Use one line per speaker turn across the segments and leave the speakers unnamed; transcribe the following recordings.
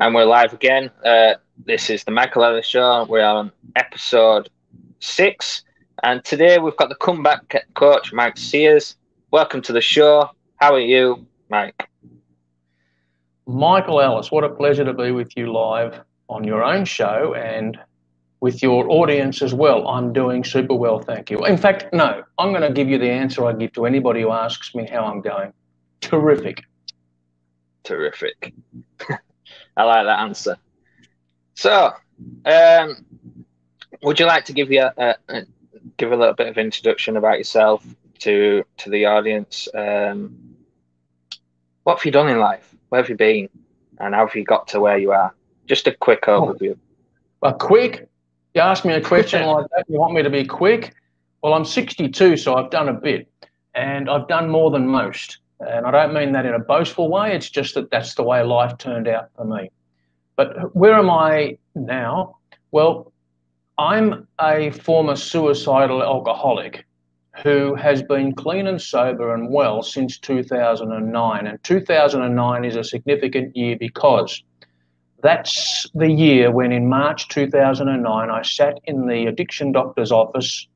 and we're live again. Uh, this is the Michael Ellis Show. We're on episode six, and today we've got the comeback coach, Mike Searles. Welcome to the show. How are you, Mike?
Michael Ellis, what a pleasure to be with you live on your own show and with your audience as well. I'm doing super well, thank you. In fact, no, I'm going to give you the answer I give to anybody who asks me how I'm going. Terrific.
Terrific. I like that answer. So, um, would you like to give you a, a, give a little bit of introduction about yourself to to the audience? Um, what have you done in life? Where have you been, and how have you got to where you are? Just a quick overview.
A quick. You ask me a question like that. You want me to be quick? Well, I'm 62, so I've done a bit, and I've done more than most. And I don't mean that in a boastful way, it's just that that's the way life turned out for me. But where am I now? Well, I'm a former suicidal alcoholic who has been clean and sober and well since 2009. And 2009 is a significant year because that's the year when, in March 2009, I sat in the addiction doctor's office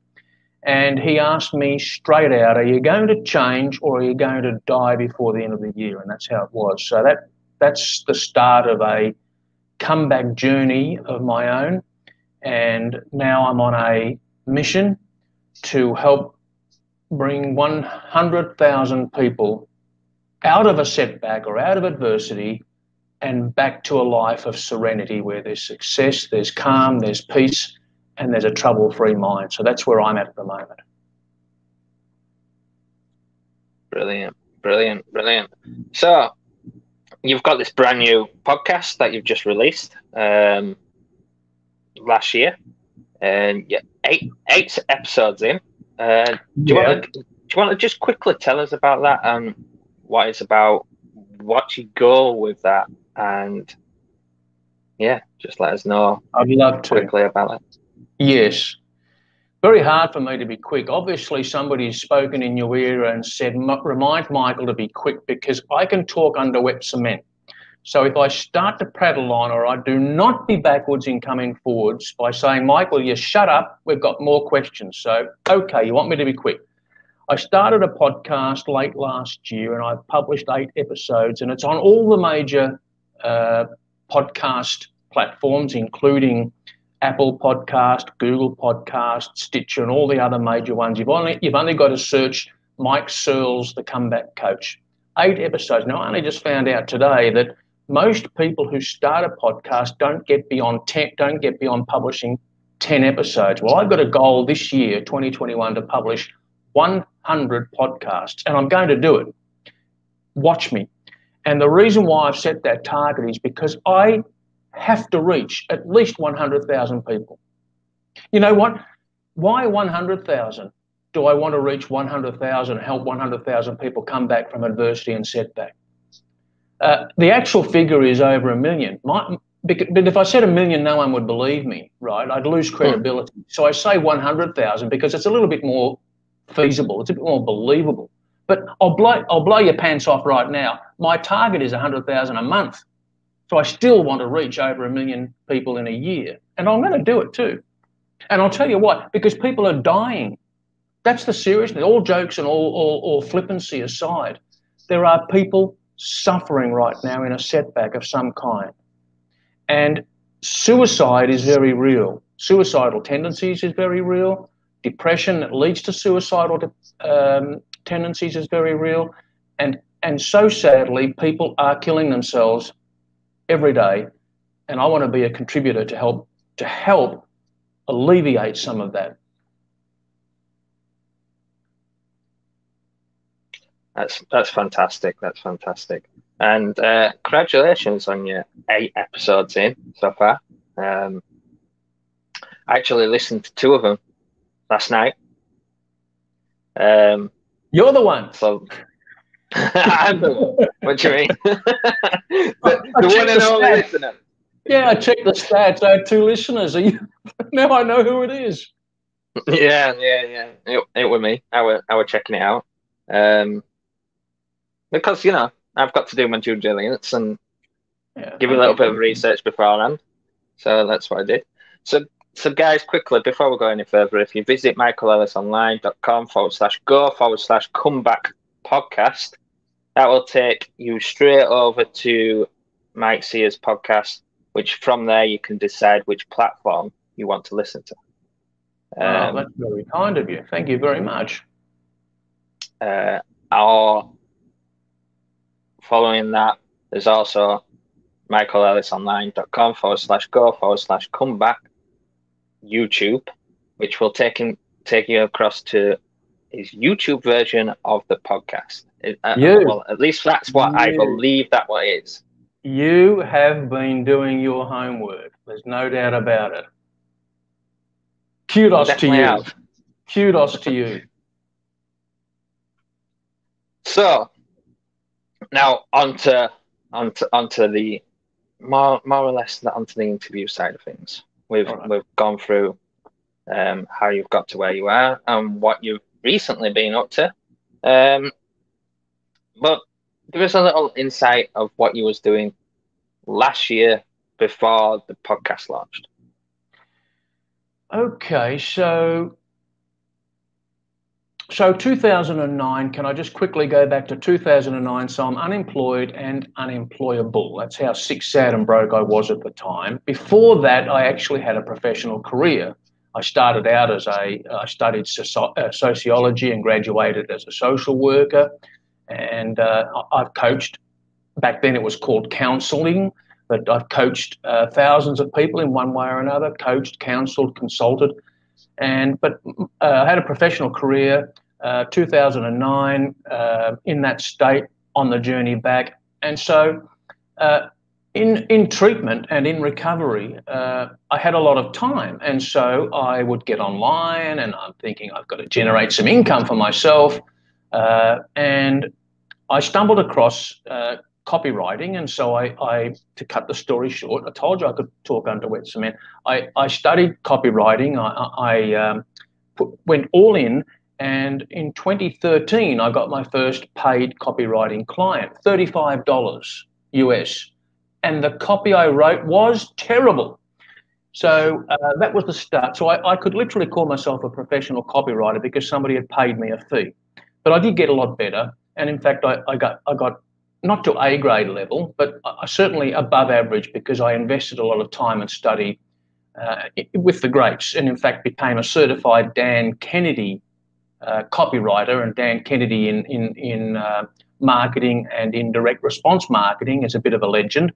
and he asked me straight out, Are you going to change or are you going to die before the end of the year? And that's how it was. So that that's the start of a comeback journey of my own. And now I'm on a mission to help bring 100,000 people out of a setback or out of adversity and back to a life of serenity where there's success, there's calm, there's peace, and there's a trouble free mind. So that's where I'm at at the moment.
Brilliant, brilliant, brilliant. So you've got this brand new podcast that you've just released um, last year, and yeah, eight eight episodes in. Uh, do you yeah. want to do you want to just quickly tell us about that and what it's about? What's your goal with that? And yeah, just let us know.
I'd love
to quickly about that.
Yes. Very hard for me to be quick. Obviously, somebody's spoken in your ear and said, remind Michael to be quick because I can talk under wet cement. So if I start to prattle on or I do not be backwards in coming forwards by saying, Michael, you shut up, we've got more questions. So, okay, you want me to be quick. I started a podcast late last year and I've published eight episodes and it's on all the major uh, podcast platforms, including Apple Podcast, Google Podcast, Stitcher, and all the other major ones. You've only you've only got to search Mike Searles, the comeback coach. Eight episodes. Now I only just found out today that most people who start a podcast don't get beyond ten, don't get beyond publishing ten episodes. Well, I've got a goal this year, 2021, to publish 100 podcasts, and I'm going to do it. Watch me. And the reason why I've set that target is because I have to reach at least 100,000 people. You know what? Why 100,000? Do I want to reach 100,000 and help 100,000 people come back from adversity and setback? Uh, the actual figure is over a million. My, but if I said a million, no one would believe me, right? I'd lose hmm. credibility. So I say 100,000 because it's a little bit more feasible. It's a bit more believable. But I'll blow, I'll blow your pants off right now. My target is 100,000 a month. So I still want to reach over a million people in a year. And I'm going to do it too. And I'll tell you what, because people are dying. That's the seriousness. All jokes and all, all, all flippancy aside, there are people suffering right now in a setback of some kind. And suicide is very real. Suicidal tendencies is very real. Depression that leads to suicidal um, tendencies is very real. And, and so sadly, people are killing themselves every day, and I want to be a contributor to help to help alleviate some of that.
That's that's fantastic. That's fantastic. And uh, congratulations on your eight episodes in so far. Um, I actually listened to two of them last night.
Um, You're the one. So
I'm the one. What do you mean? the, the one and only listener.
Yeah, I checked the stats. I had two listeners. You, now I know who it is.
Yeah, yeah, yeah. It, it was me. I were, I were checking it out. Um, because, you know, I've got to do my due diligence and Yeah, Give a little bit of research beforehand. So that's what I did. So, so guys, quickly before we go any further, if you visit michaelellisonline.com forward slash go forward slash comeback podcast, that will take you straight over to Mike Searles podcast, which from there you can decide which platform you want to listen to.
Um, oh, that's very kind of you. Thank you very much.
Uh, our following that, there's also michaelellisonline.com forward slash go forward slash comeback YouTube, which will take him take you across to his YouTube version of the podcast. uh, well, at least that's what you. I believe that what is.
You have been doing your homework. There's no doubt about it. Kudos to you. Have. Kudos to you.
So now onto onto onto the more more or less onto the interview side of things. We've right. we've gone through um, how you've got to where you are and what you've recently been up to. Um, but give us a little insight of what you was doing last year before the podcast launched.
Okay, so so 2009, can I just quickly go back to 2009? So I'm unemployed and unemployable. That's how sick, sad, and broke I was at the time. Before that, I actually had a professional career. I started out as a, I studied uh, sociology and graduated as a social worker. And uh, I've coached, back then it was called counseling, but I've coached uh, thousands of people in one way or another, coached, counseled, consulted. And but uh, I had a professional career, uh, 2009, uh, in that state on the journey back. And so uh, in in treatment and in recovery, uh, I had a lot of time, and so I would get online, and I'm thinking I've got to generate some income for myself, uh, and I stumbled across uh, copywriting, and so I, I, to cut the story short, I told you I could talk under wet cement. I, I studied copywriting. I, I um, put, went all in, and in 2013, I got my first paid copywriting client, thirty-five dollars US and the copy I wrote was terrible. So uh, that was the start. So I, I, could literally call myself a professional copywriter because somebody had paid me a fee. But I did get a lot better, and in fact, I, I got I got not to A grade level, but I, certainly above average because I invested a lot of time and study uh, with the greats, and in fact became a certified Dan Kennedy uh, copywriter and Dan Kennedy in in in uh, marketing and in direct response marketing is a bit of a legend.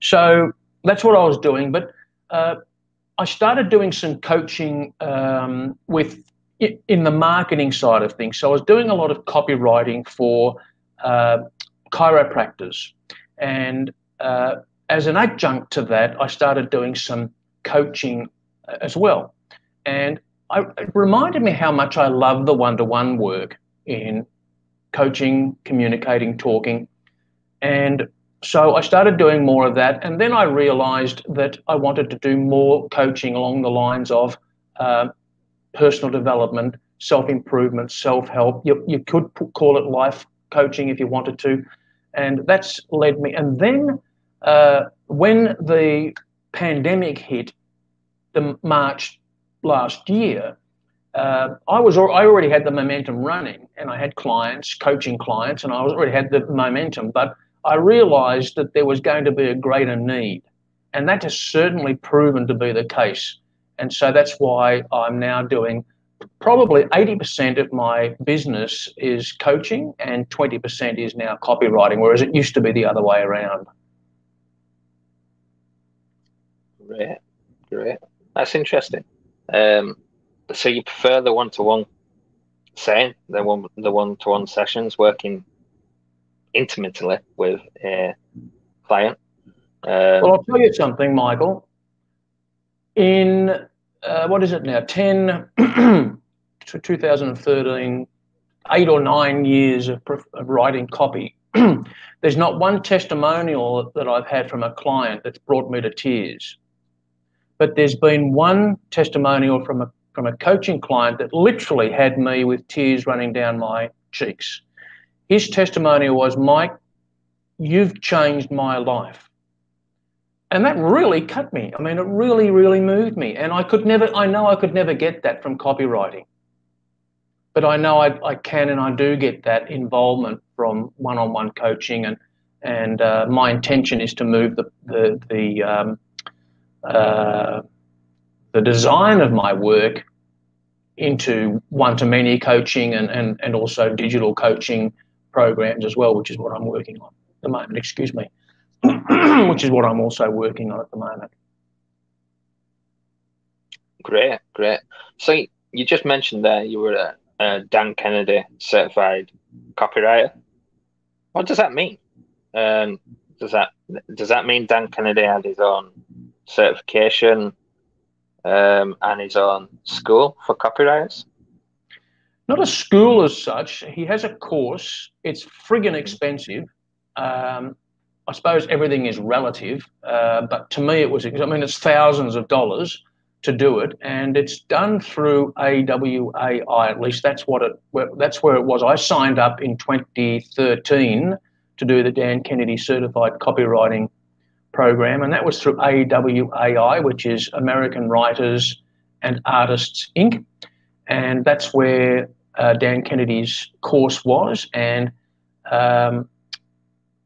So that's what I was doing. But uh, I started doing some coaching um, with in the marketing side of things. So I was doing a lot of copywriting for uh, chiropractors, and uh, as an adjunct to that, I started doing some coaching uh, as well. And I, it reminded me how much I love the one-to-one work in coaching, communicating, talking. And so I started doing more of that. And then I realized that I wanted to do more coaching along the lines of uh, personal development, self improvement, self help. You, you could call it life coaching if you wanted to. And that's led me. And then uh, when the pandemic hit, the March last year, uh, I was I already had the momentum running, and I had clients, coaching clients, and I already had the momentum. But I realised that there was going to be a greater need, and that has certainly proven to be the case. And so that's why I'm now doing probably 80% of my business is coaching, and 20% is now copywriting, whereas it used to be the other way around.
Great, great. That's interesting. Um, so you prefer the one to one setting, the one the one to one sessions, working intimately with a client.
Um, well, I'll tell you something, Michael. In uh, what is it now? 10 to 2013, eight or nine years of, of writing copy. There's not one testimonial that I've had from a client that's brought me to tears. But there's been one testimonial from a from a coaching client that literally had me with tears running down my cheeks. His testimony was, Mike, you've changed my life. and that really cut me. I mean, it really, really moved me. And I could never, I know I could never get that from copywriting. But I know I, I can and I do get that involvement from one on one coaching. And, and uh, my intention is to move the, the, the, um, uh, the design of my work into one to many coaching and, and, and also digital coaching programs as well, which is what I'm working on at the moment. Excuse me. which is what I'm also working on at the moment.
Great, great. So you just mentioned there you were a, a Dan Kennedy certified copywriter. What does that mean? Um, does that does that mean Dan Kennedy had his own certification um, and his own school for copywriters?
Not a school as such. He has a course. It's friggin' expensive. Um, I suppose everything is relative, uh, but to me it was. I mean, it's thousands of dollars to do it, and it's done through AWAI. At least that's what it. That's where it was. I signed up in 2013 to do the Dan Kennedy Certified Copywriting Program, and that was through AWAI, which is American Writers and Artists Inc. And that's where uh, Dan Kennedy's course was, and um,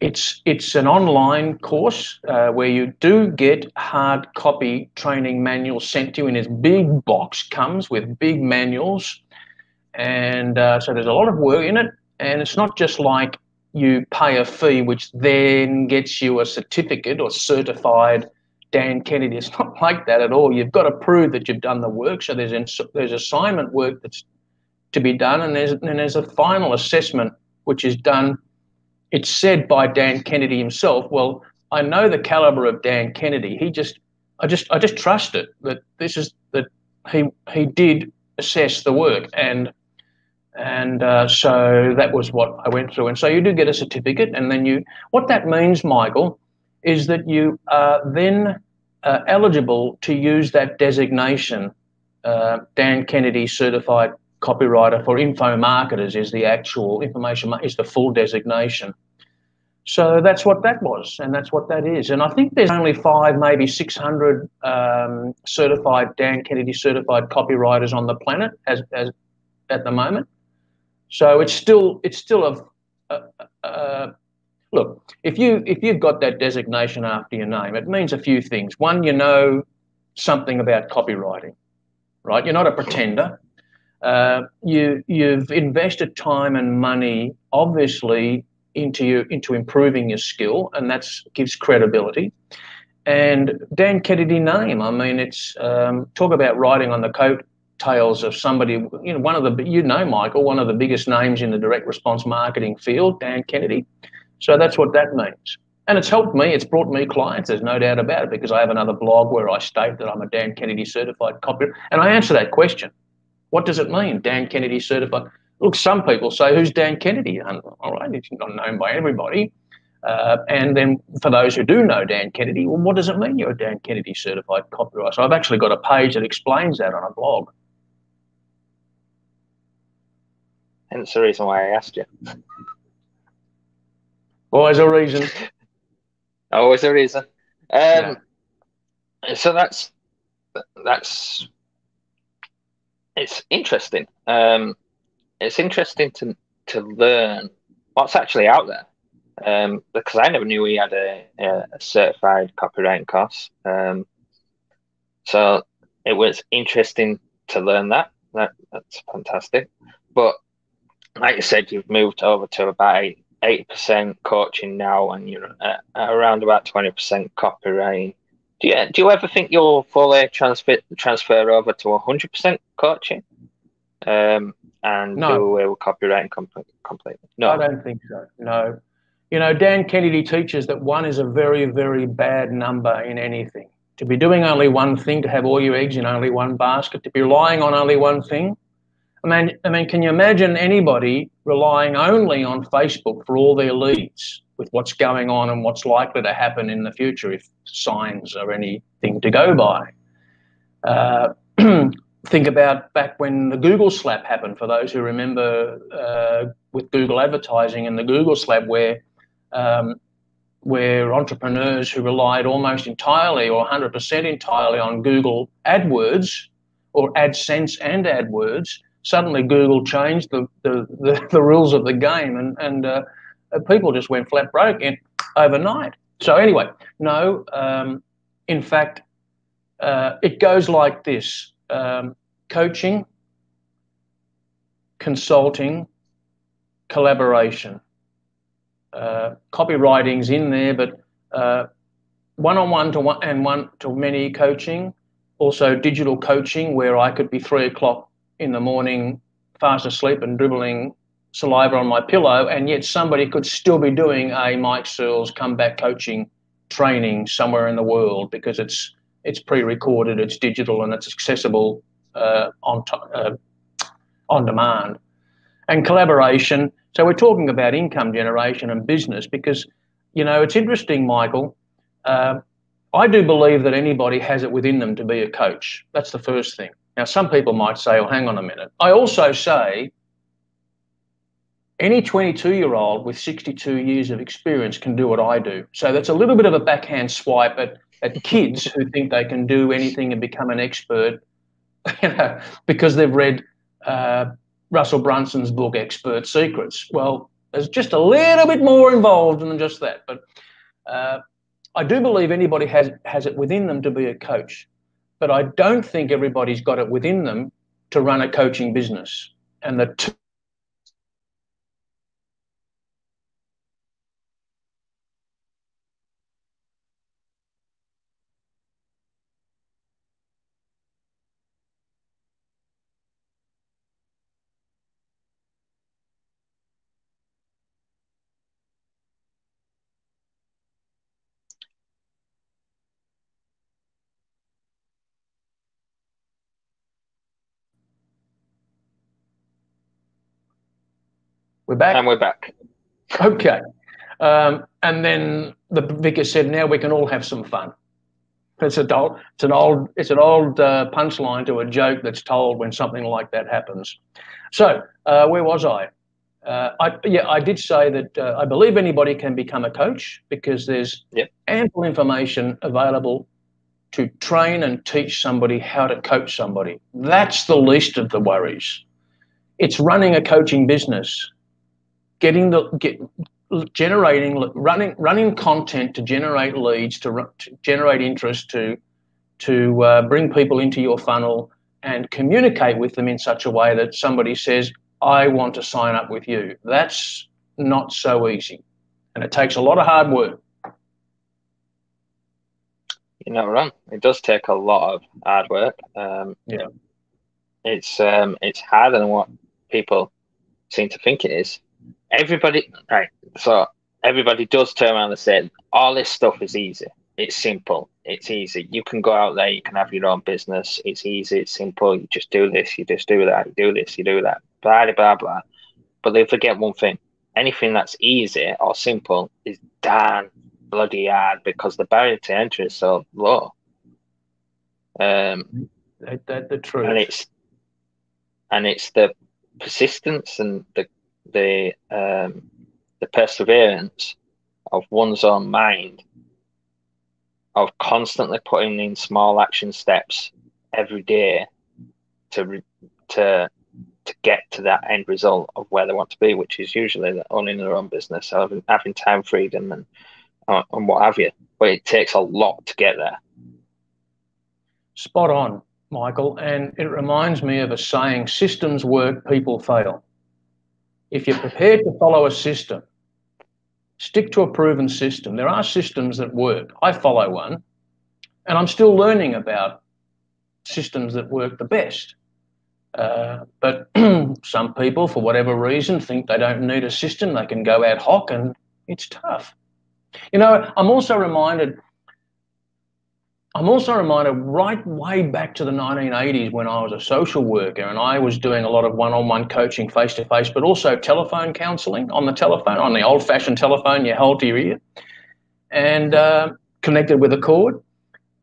it's it's an online course uh, where you do get hard copy training manuals sent to you. In this big box comes with big manuals. And uh, so there's a lot of work in it. And it's not just like you pay a fee which then gets you a certificate or certified Dan Kennedy. It's not like that at all. You've got to prove that you've done the work. So there's there's assignment work that's to be done and there's and there's a final assessment which is done. It's said by Dan Kennedy himself, well, I know the caliber of Dan Kennedy. He just, I just, I just trust it that this is that he he did assess the work, and and uh, so that was what I went through. And so you do get a certificate, and then you, what that means, Michael, is that you are then uh, eligible to use that designation, uh, Dan Kennedy Certified copywriter for info marketers is the actual information is the full designation. So that's what that was, and that's what that is. And I think there's only five, maybe 600 um, certified Dan Kennedy certified copywriters on the planet as, as at the moment. So it's still it's still a, a, a look. If you if you've got that designation after your name, it means a few things. One, you know something about copywriting, right? You're not a pretender. Uh, you you've invested time and money, obviously, into you into improving your skill, and that gives credibility. And Dan Kennedy name, I mean, it's um, talk about writing on the coattails of somebody. You know, one of the you know Michael, one of the biggest names in the direct response marketing field, Dan Kennedy. So that's what that means. And it's helped me. It's brought me clients. There's no doubt about it because I have another blog where I state that I'm a Dan Kennedy certified copywriter, and I answer that question. What does it mean, Dan Kennedy certified? Look, some people say, who's Dan Kennedy? And, all right, he's not known by everybody. Uh, and then for those who do know Dan Kennedy, well, what does it mean you're a Dan Kennedy certified copywriter? So I've actually got a page that explains that on a blog.
Hence the reason why I asked you.
Always a reason.
Always a reason. Um, yeah. So that's that's it's interesting. Um, it's interesting to to learn what's actually out there. Um, because I never knew we had a, a certified copyright course. Um, so it was interesting to learn that. That that's fantastic. But like you said, you've moved over to about eighty percent coaching now, and you're at, at around about twenty percent copywriting. Do you do you ever think you'll fully transfer transfer over to hundred percent coaching, um, and no. do away with copywriting completely?
No, I don't think so. No, you know, Dan Kennedy teaches that one is a very very bad number in anything. To be doing only one thing, to have all your eggs in only one basket, to be relying on only one thing. I mean, I mean, can you imagine anybody relying only on Facebook for all their leads? with what's going on and what's likely to happen in the future if signs are anything to go by. Uh, think about back when the Google slap happened, for those who remember uh, with Google advertising and the Google slap, where um, where entrepreneurs who relied almost entirely or 100% entirely on Google AdWords or AdSense and AdWords, suddenly Google changed the, the, the, the rules of the game and, and uh, people just went flat broke in, overnight. So, anyway, no, um, in fact, uh, it goes like this um, coaching, consulting, collaboration. Uh, copywriting's in there, but uh, one-on-one to one and one to many coaching, also digital coaching, where I could be three o'clock in the morning, fast asleep and dribbling saliva on my pillow, and yet somebody could still be doing a Mike Searles comeback coaching training somewhere in the world because it's it's pre-recorded, it's digital, and it's accessible uh, on uh, on demand. And collaboration. So we're talking about income generation and business because, you know, it's interesting, Michael. Uh, I do believe that anybody has it within them to be a coach. That's the first thing. Now, some people might say, "Oh, hang on a minute." I also say any 22 year old with 62 years of experience can do what I do. So that's a little bit of a backhand swipe at, at kids who think they can do anything and become an expert you know, because they've read uh, Russell Brunson's book, Expert Secrets. Well, there's just a little bit more involved than just that. But uh, I do believe anybody has, has it within them to be a coach. But I don't think everybody's got it within them to run a coaching business. And the We're back.
And we're back.
Okay. Um, and then the vicar said, "Now we can all have some fun." It's a old, it's an old, it's an old uh, punchline to a joke that's told when something like that happens. So, uh, where was I? Uh, I? Yeah, I did say that uh, I believe anybody can become a coach because there's
yep.
ample information available to train and teach somebody how to coach somebody. That's the least of the worries. It's running a coaching business getting the get generating running running content to generate leads to, to generate interest to to uh, bring people into your funnel and communicate with them in such a way that somebody says i want to sign up with you. That's not so easy and it takes a lot of hard work.
You're not wrong it does take a lot of hard work. Um,
yeah.
it's um, it's harder than what people seem to think it is everybody right so everybody does turn around and say all this stuff is easy. It's simple. It's easy. You can go out there you can have your own business. It's easy it's simple. You just do this you just do that you do this you do that. Blah blah blah, blah. but they forget one thing. Anything that's easy or simple is damn bloody hard because the barrier to entry is so low. Um
that, that the truth.
and it's and it's the persistence and the the um, the perseverance of one's own mind of constantly putting in small action steps every day to to to get to that end result of where they want to be, which is usually owning their own business, having, having time freedom and uh, and what have you. But it takes a lot to get there.
Spot on, Michael. And it reminds me of a saying: "Systems work, people fail." If you're prepared to follow a system, stick to a proven system. There are systems that work. I follow one, and I'm still learning about systems that work the best. Uh, but some people, for whatever reason, think they don't need a system. They can go ad hoc, and it's tough. You know, I'm also reminded I'm also reminded right way back to the 1980s when I was a social worker and I was doing a lot of one on one coaching face to face, but also telephone counseling on the telephone, on the old fashioned telephone you hold to your ear and uh, connected with a cord.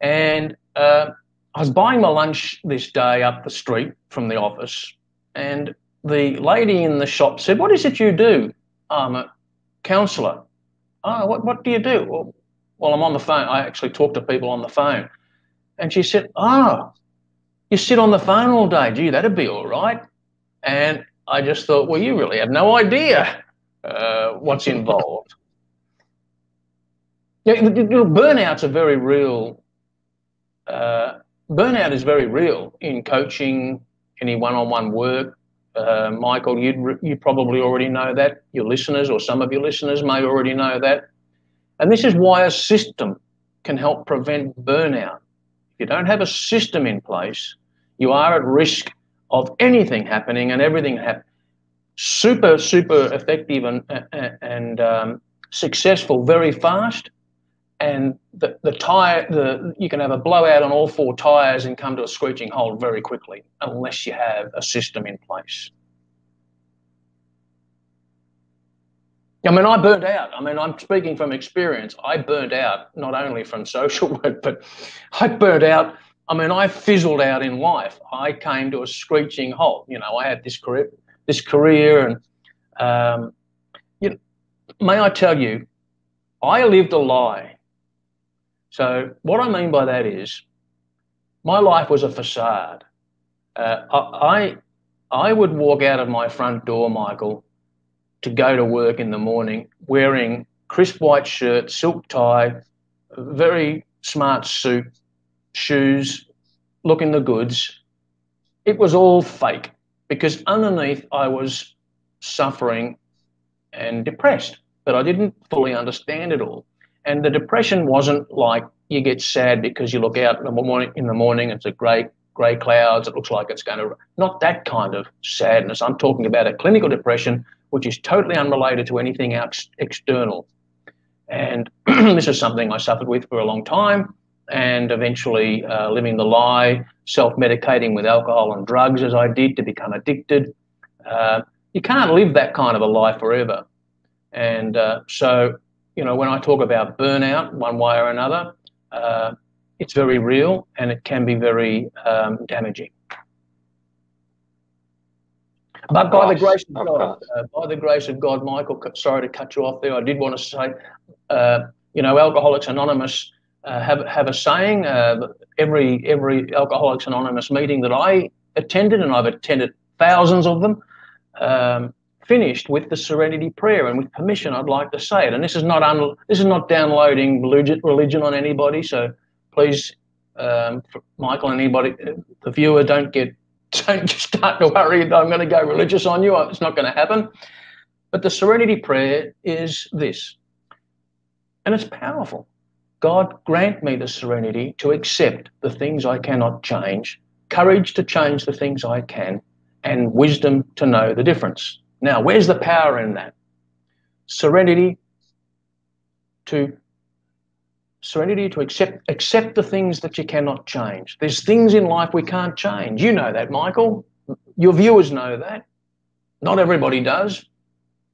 And uh, I was buying my lunch this day up the street from the office, and the lady in the shop said, What is it you do? I'm a counsellor. Oh, what, what do you do? Well, well, I'm on the phone. I actually talk to people on the phone. And she said, Oh, you sit on the phone all day. Gee, that'd be all right. And I just thought, Well, you really have no idea uh, what's involved. yeah, burnout's a very real, uh, burnout is very real in coaching, any one on one work. Uh, Michael, you you probably already know that. Your listeners, or some of your listeners, may already know that. And this is why a system can help prevent burnout. If you don't have a system in place, you are at risk of anything happening and everything happening. Super, super effective and and um, successful very fast, and the, the tire the you can have a blowout on all four tires and come to a screeching halt very quickly unless you have a system in place I mean, I burned out. I mean, I'm speaking from experience. I burned out not only from social work, but I burned out. I mean, I fizzled out in life. I came to a screeching halt. You know, I had this career, this career, and um, you know, may I tell you, I lived a lie so what I mean by that is, my life was a facade. Uh, I I would walk out of my front door, Michael, to go to work in the morning wearing crisp white shirt, silk tie, very smart suit, shoes, looking the goods. It was all fake because underneath I was suffering and depressed, but I didn't fully understand it all. And the depression wasn't like you get sad because you look out in the morning. In the morning, it's a grey grey clouds. It looks like it's going to. Not that kind of sadness. I'm talking about a clinical depression, which is totally unrelated to anything else external. And this is something I suffered with for a long time, and eventually uh, living the lie, self-medicating with alcohol and drugs as I did to become addicted. Uh, you can't live that kind of a life forever. And uh, so you know, when I talk about burnout, one way or another, uh, it's very real and it can be very um, damaging. But by the grace of God, uh, by the grace of God, Michael, sorry to cut you off there. I did want to say, uh, you know, Alcoholics Anonymous uh, have have a saying. Uh, every every Alcoholics Anonymous meeting that I attended, and I've attended thousands of them, um, finished with the Serenity Prayer, and with permission, I'd like to say it. And this is not un- this is not downloading religion on anybody. So please, um, Michael, and anybody, the viewer, don't get don't just start to worry that I'm going to go religious on you. It's not going to happen. But the Serenity Prayer is this, and it's powerful. God grant me the serenity to accept the things I cannot change, courage to change the things I can, and wisdom to know the difference. Now, where's the power in that? Serenity to serenity to accept accept the things that you cannot change. There's things in life we can't change. You know that, Michael. Your viewers know that. Not everybody does.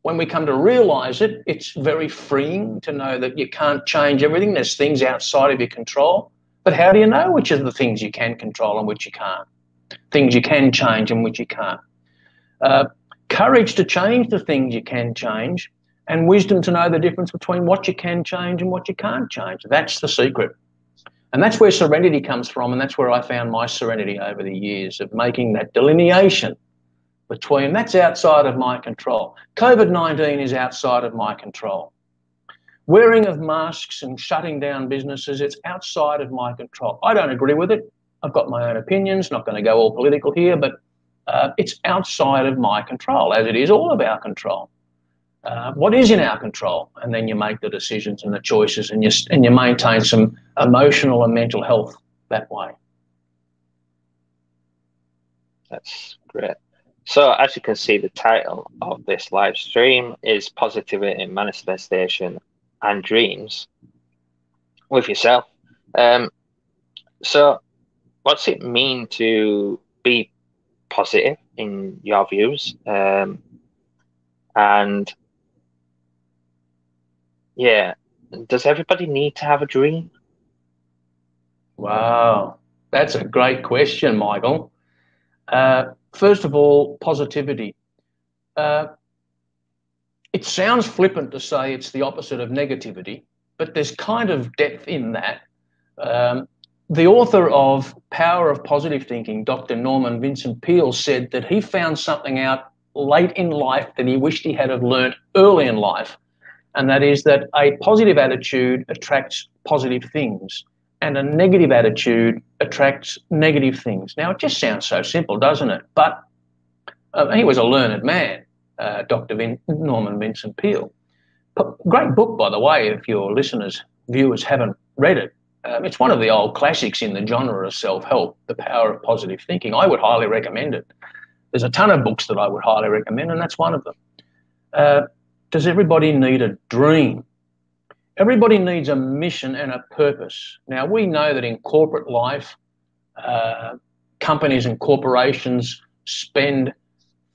When we come to realize it, it's very freeing to know that you can't change everything. There's things outside of your control. But how do you know which are the things you can control and which you can't? Things you can change and which you can't. Uh, courage to change the things you can change, and wisdom to know the difference between what you can change and what you can't change. That's the secret. And that's where serenity comes from, and that's where I found my serenity over the years of making that delineation between that's outside of my control. COVID 19 is outside of my control. Wearing of masks and shutting down businesses, it's outside of my control. I don't agree with it. I've got my own opinions, not going to go all political here, but uh, it's outside of my control, as it is all of our control. Uh, what is in our control? And then you make the decisions and the choices, and you and you maintain some emotional and mental health that way.
That's great. So, as you can see, the title of this live stream is Positivity in Manifestation and Dreams with yourself. Um, so, what's it mean to be positive in your views. Um, and yeah, does everybody need to have a dream?
Wow, that's a great question, Michael. Uh, first of all, positivity. Uh, it sounds flippant to say it's the opposite of negativity, but there's kind of depth in that. Um, the author of Power of Positive Thinking, Dr. Norman Vincent Peale, said that he found something out late in life that he wished he had have learned early in life, and that is that a positive attitude attracts positive things, and a negative attitude attracts negative things. Now, it just sounds so simple, doesn't it? But uh, he was a learned man, uh, Dr. Vin- Norman Vincent Peale. Great book, by the way, if your listeners, viewers haven't read it. Um, it's one of the old classics in the genre of self help, The Power of Positive Thinking. I would highly recommend it. There's a ton of books that I would highly recommend, and that's one of them. Uh, does everybody need a dream? Everybody needs a mission and a purpose. Now, we know that in corporate life, uh, companies and corporations spend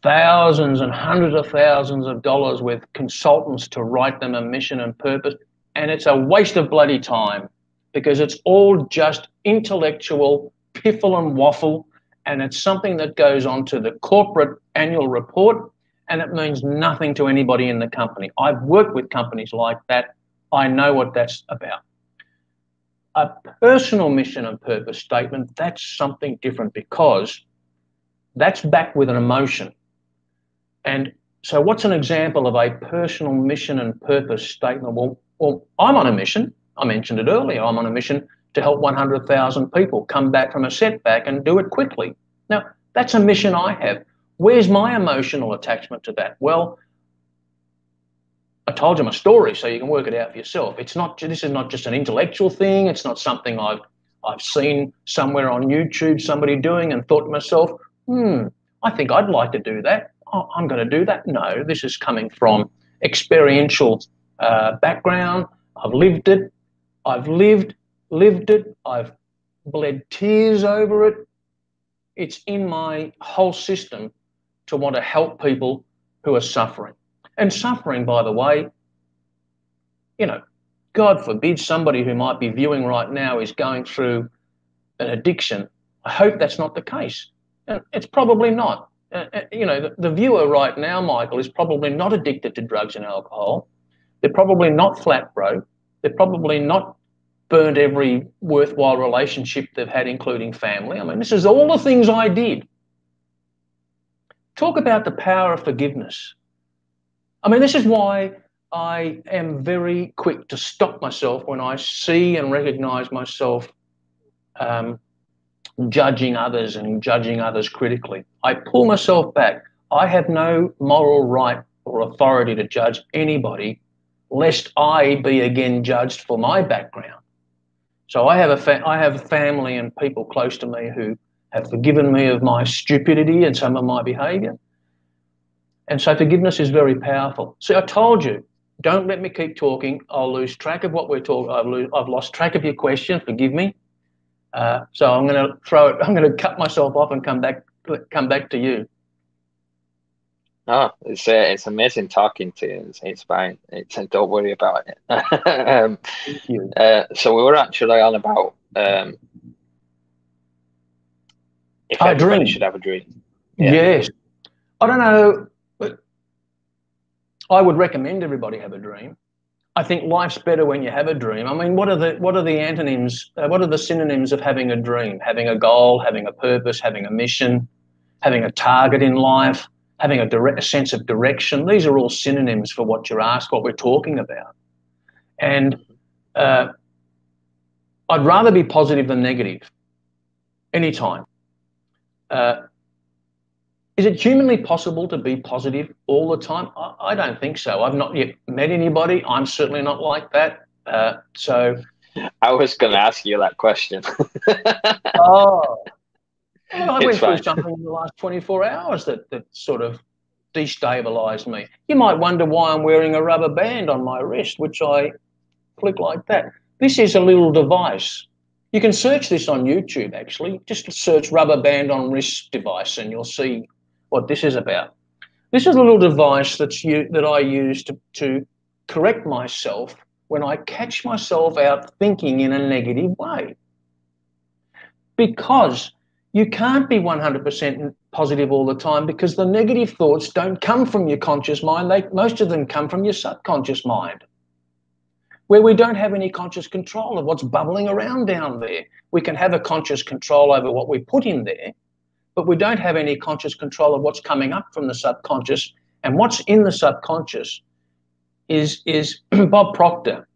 thousands and hundreds of thousands of dollars with consultants to write them a mission and purpose. And it's a waste of bloody time because it's all just intellectual piffle and waffle. And it's something that goes on to the corporate annual report and it means nothing to anybody in the company. I've worked with companies like that. I know what that's about. A personal mission and purpose statement, that's something different because that's backed with an emotion. And so, what's an example of a personal mission and purpose statement? Well, well, I'm on a mission. I mentioned it earlier. I'm on a mission to help 100,000 people come back from a setback and do it quickly. Now, that's a mission I have. Where's my emotional attachment to that? Well, I told you my story, so you can work it out for yourself. It's not. This is not just an intellectual thing. It's not something I've I've seen somewhere on YouTube somebody doing and thought to myself, hmm, I think I'd like to do that oh, I'm going to do that. No, this is coming from experiential uh, background. I've lived it. I've lived, lived it. I've bled tears over it. It's in my whole system to want to help people who are suffering. And suffering, by the way, you know, God forbid somebody who might be viewing right now is going through an addiction. I hope that's not the case. It's probably not. Uh, uh, you know, the, the, viewer right now, Michael, is probably not addicted to drugs and alcohol. They're probably not flat broke. They're probably not burned every worthwhile relationship they've had, including family. I mean, this is all the things I did. Talk about the power of forgiveness. I mean, this is why I am very quick to stop myself when I see and recognize myself um, judging others and judging others critically. I pull myself back. I have no moral right or authority to judge anybody, lest I be again judged for my background. So I have a fa- I have family and people close to me who have forgiven me of my stupidity and some of my behaviour. And so forgiveness is very powerful. See, I told you, don't let me keep talking. I'll lose track of what we're talking. I've, I've lost track of your question. Forgive me. Uh, so I'm going to throw it. I'm going to cut myself off and come back. Come back to you.
Oh, it's uh, it's amazing talking to you. It's inspiring. It's, don't worry about it. um. Uh, so we were actually on about um, if I everybody dream. should have a dream.
Yeah. Yes. I don't know, but I would recommend everybody have a dream. I think life's better when you have a dream. I mean, what are the what are the antonyms? Uh, what are the synonyms of having a dream? Having a goal, having a purpose, having a mission, having a target in life, having a direct a sense of direction. These are all synonyms for what you're asked, what we're talking about. And uh, I'd rather be positive than negative. Anytime. Uh, is it humanly possible to be positive all the time? I, I, don't think so. I've not yet met anybody. I'm certainly not like that. Uh, so.
I was going to ask you that question.
oh. Well, I it's went fine. through something in the last 24 hours that, that sort of destabilized me. You might wonder why I'm wearing a rubber band on my wrist, which I flick like that. This is a little device. You can search this on YouTube, actually. Just search rubber band on wrist device and you'll see what this is about. This is a little device that's you, that I use to, to correct myself when I catch myself out thinking in a negative way. Because you can't be 100% positive all the time because the negative thoughts don't come from your conscious mind. They, most of them come from your subconscious mind, where we don't have any conscious control of what's bubbling around down there. We can have a conscious control over what we put in there, but we don't have any conscious control of what's coming up from the subconscious. And what's in the subconscious is, is Bob Proctor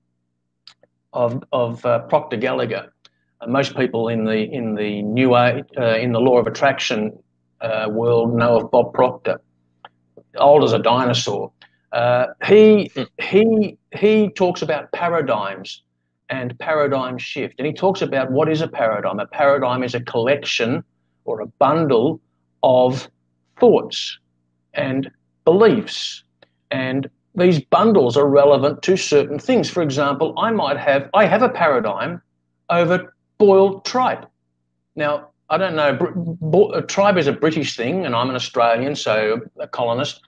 of, of uh, Proctor Gallagher uh, most people in the in the new age, uh, in the law of attraction uh, world know of Bob Proctor, old as a dinosaur. Uh, he hmm. he he talks about paradigms and paradigm shift, and he talks about what is a paradigm. A paradigm is a collection or a bundle of thoughts and beliefs, and these bundles are relevant to certain things. For example, I might have I have a paradigm over boiled tripe. Now, I don't know, tripe is a British thing, and I'm an Australian, so a colonist.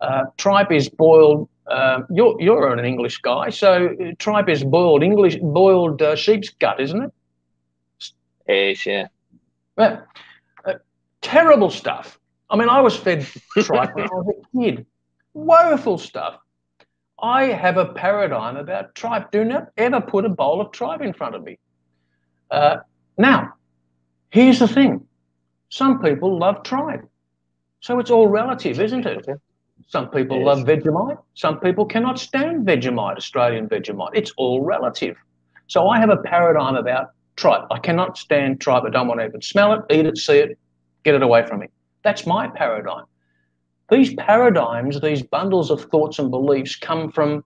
Uh, tripe is boiled. Uh, you're you're an English guy, so tripe is boiled English boiled uh, sheep's gut, isn't it?
It is, yeah.
Yeah. Uh, terrible stuff. I mean, I was fed tripe when I was a kid. Woeful stuff. I have a paradigm about tripe. Do not ever put a bowl of tripe in front of me. Uh, now, here's the thing some people love tripe. So it's all relative, isn't it? Some people yes. love Vegemite. Some people cannot stand Vegemite, Australian Vegemite. It's all relative. So I have a paradigm about tripe. I cannot stand tripe. I don't want to even smell it, eat it, see it, get it away from me. That's my paradigm. These paradigms, these bundles of thoughts and beliefs come from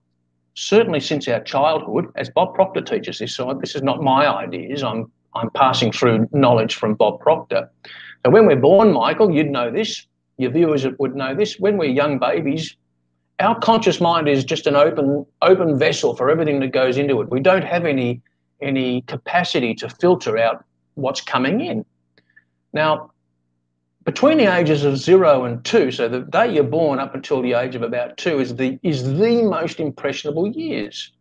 certainly since our childhood, as Bob Proctor teaches this, so this is not my ideas. I'm I'm passing through knowledge from Bob Proctor. So when we're born, Michael, you'd know this. Your viewers would know this. When we're young babies, our conscious mind is just an open open vessel for everything that goes into it. We don't have any any capacity to filter out what's coming in. Now, between the ages of zero and two, so the day you're born up until the age of about two is the is the most impressionable years.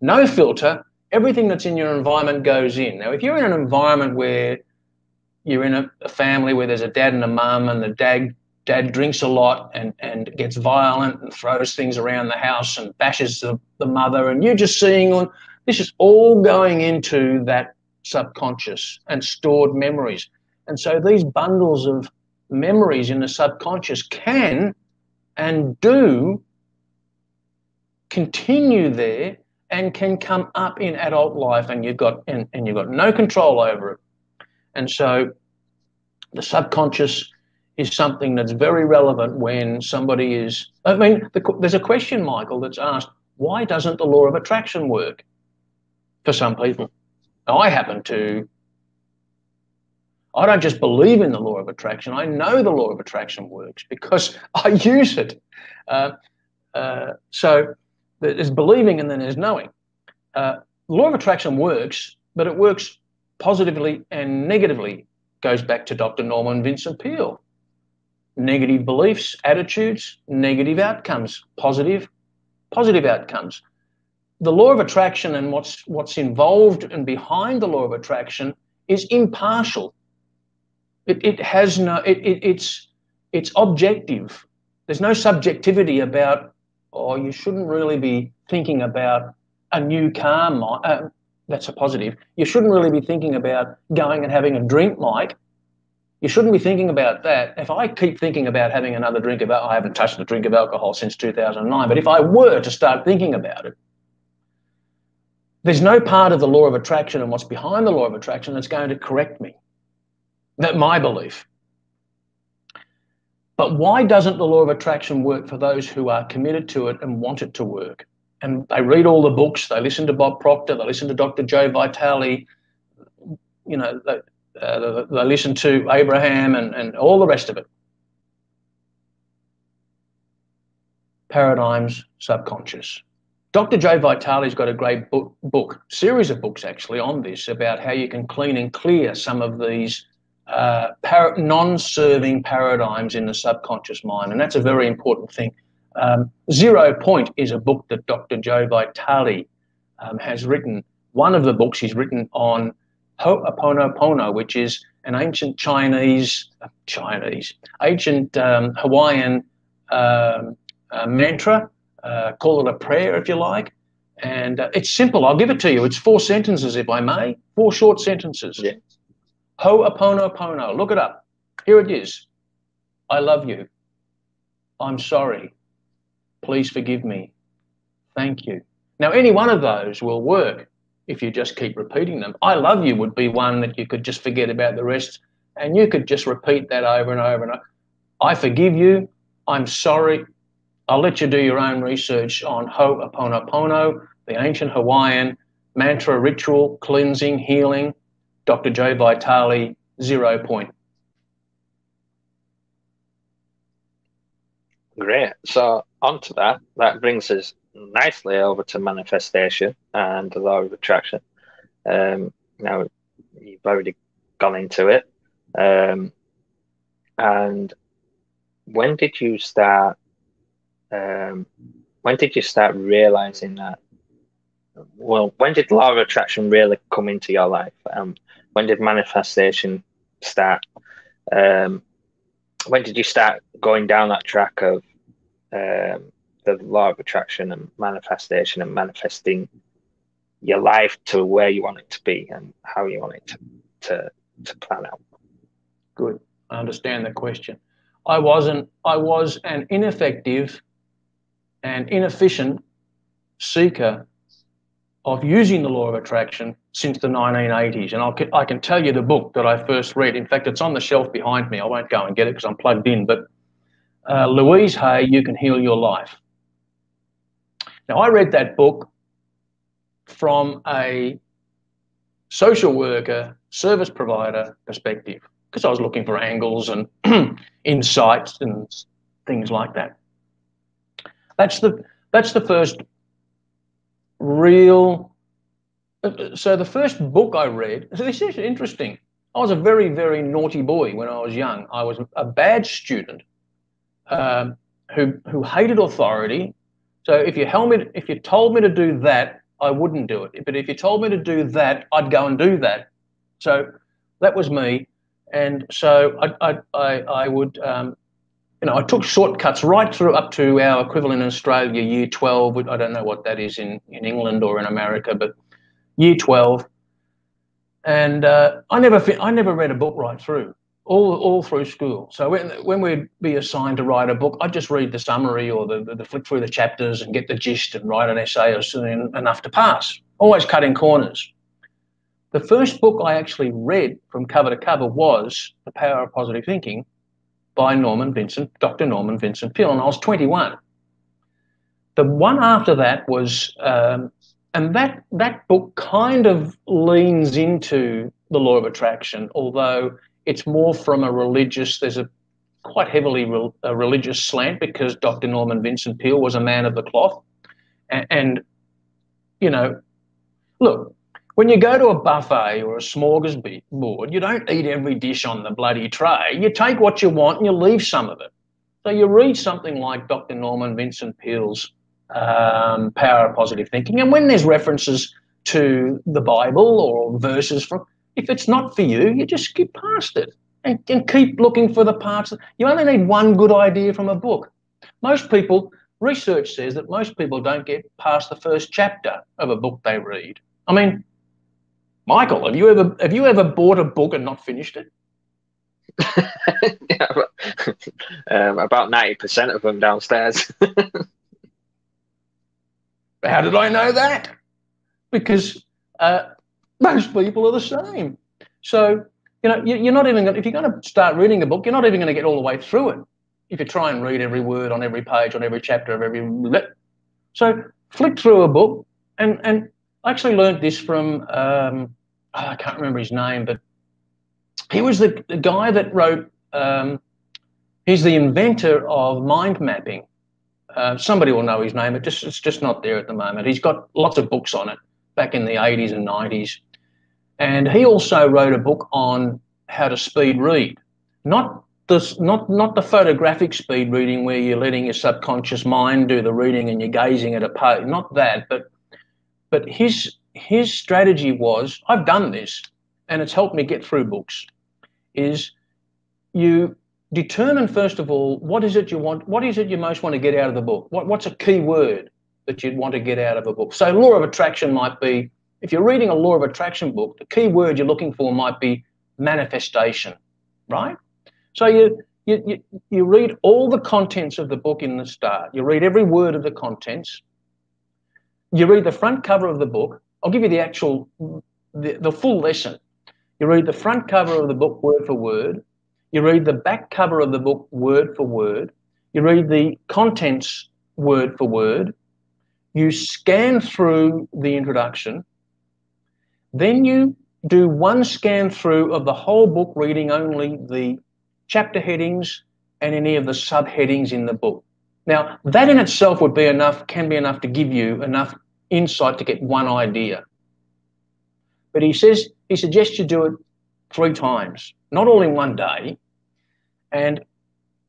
No filter, everything that's in your environment goes in. Now, if you're in an environment where you're in a, a family where there's a dad and a mum, and the dad dad drinks a lot and, and gets violent and throws things around the house and bashes the, the mother, and you're just seeing on this is all going into that subconscious and stored memories. And so these bundles of memories in the subconscious can and do continue there and can come up in adult life and you've got and, and you've got no control over it. And so the subconscious is something that's very relevant when somebody is I mean the, there's a question Michael that's asked why doesn't the law of attraction work for some people? Now, I happen to I don't just believe in the law of attraction. I know the law of attraction works because I use it. Uh, uh, so there's believing and then there's knowing. Uh, law of attraction works, but it works positively and negatively. Goes back to Dr. Norman Vincent Peale. Negative beliefs, attitudes, negative outcomes. Positive, positive outcomes. The law of attraction and what's what's involved and behind the law of attraction is impartial it, it has no, it, it, it's, it's objective. There's no subjectivity about, oh, you shouldn't really be thinking about a new car. Uh, that's a positive. You shouldn't really be thinking about going and having a drink, Mike. You shouldn't be thinking about that. If I keep thinking about having another drink of I haven't touched a drink of alcohol since 2009, but if I were to start thinking about it, there's no part of the law of attraction and what's behind the law of attraction that's going to correct me. That my belief. But why doesn't the law of attraction work for those who are committed to it and want it to work? And they read all the books, they listen to Bob Proctor, they listen to Dr. Joe Vitale, you know, they, uh, they listen to Abraham and, and all the rest of it. Paradigms, subconscious. Dr. Joe Vitale's got a great book, book, series of books actually on this about how you can clean and clear some of these uh, par- non-serving paradigms in the subconscious mind, and that's a very important thing. Um, Zero Point is a book that Dr. Joe Vitale um, has written. One of the books he's written on Ho'oponopono, which is an ancient Chinese, Chinese, ancient um, Hawaiian um, uh, mantra. Uh, call it a prayer if you like. And uh, it's simple. I'll give it to you. It's four sentences, if I may. Four short sentences.
Yeah.
Ho'oponopono. Look it up. Here it is. I love you. I'm sorry. Please forgive me. Thank you. Now, any one of those will work if you just keep repeating them. I love you would be one that you could just forget about the rest and you could just repeat that over and over and over. I forgive you. I'm sorry. I'll let you do your own research on Ho'oponopono, the ancient Hawaiian mantra ritual, cleansing, healing. Dr. Joe Vitale, zero point.
Great. So onto that, that brings us nicely over to manifestation and the law of attraction. Um, now you've already gone into it. Um, and when did you start? Um, when did you start realizing that? Well, when did law of attraction really come into your life? Um, when did manifestation start? Um, when did you start going down that track of um, the law of attraction and manifestation and manifesting your life to where you want it to be and how you want it to, to, to plan out?
Good. I understand the question. I wasn't, I was an ineffective and inefficient seeker of using the law of attraction since the 1980s. And I'll, I can tell you the book that I first read. In fact, it's on the shelf behind me. I won't go and get it because I'm plugged in. But uh, Louise Hay, You Can Heal Your Life. Now, I read that book from a social worker, service provider perspective because I was looking for angles and insights and things like that. That's the that's the first real. So the first book I read. So this is interesting. I was a very very naughty boy when I was young. I was a bad student um, who who hated authority. So if you held me, if you told me to do that, I wouldn't do it. But if you told me to do that, I'd go and do that. So that was me and so I, I, I, I would, um, you know, I took shortcuts right through up to our equivalent in Australia, year 12. I don't know what that is in, in England or in America, but year 12. And uh, I never, I never read a book right through, all, all through school. So when, when we'd be assigned to write a book, I'd just read the summary or the, the, the flick through the chapters and get the gist and write an essay or something enough to pass. Always cutting corners. The first book I actually read from cover to cover was The Power of Positive Thinking by Norman Vincent, Dr. Norman Vincent Peale, and I was 21. The one after that was, um, and that that book kind of leans into the law of attraction, although it's more from a religious. There's a quite heavily re, a religious slant because Dr. Norman Vincent Peale was a man of the cloth, and, and you know, look, when you go to a buffet or a smorgasbord, you don't eat every dish on the bloody tray. You take what you want and you leave some of it. So you read something like Dr. Norman Vincent Peale's um, Power of Positive Thinking, and when there's references to the Bible or verses from, if it's not for you, you just skip past it and, and keep looking for the parts. You only need one good idea from a book. Most people, research says that most people don't get past the first chapter of a book they read. I mean, Michael, have you ever have you ever bought a book and not finished it?
yeah, um, about ninety percent of them downstairs.
How did I know that? Because uh, most people are the same. So you know, you, are not even going to, if you're going to start reading a book, you're not even going to get all the way through it. If you try and read every word on every page, on every chapter of every, so flick through a book, and and I actually learned this from um, I can't remember his name, but he was the, the guy that wrote. Um, he's the inventor of mind mapping. Uh, somebody will know his name. It just it's just not there at the moment. He's got lots of books on it back in the 80s and 90s, and he also wrote a book on how to speed read, not this not not the photographic speed reading where you're letting your subconscious mind do the reading and you're gazing at a page. Not that, but but his his strategy was I've done this and it's helped me get through books. is you determine first of all what is it you want what is it you most want to get out of the book what, what's a key word that you'd want to get out of a book so law of attraction might be if you're reading a law of attraction book the key word you're looking for might be manifestation right so you you, you, you read all the contents of the book in the start you read every word of the contents you read the front cover of the book i'll give you the actual the, the full lesson you read the front cover of the book word for word you read the back cover of the book word for word. You read the contents word for word. You scan through the introduction. Then you do one scan through of the whole book, reading only the chapter headings and any of the subheadings in the book. Now, that in itself would be enough, can be enough to give you enough insight to get one idea. But he says, he suggests you do it three times not all in one day. And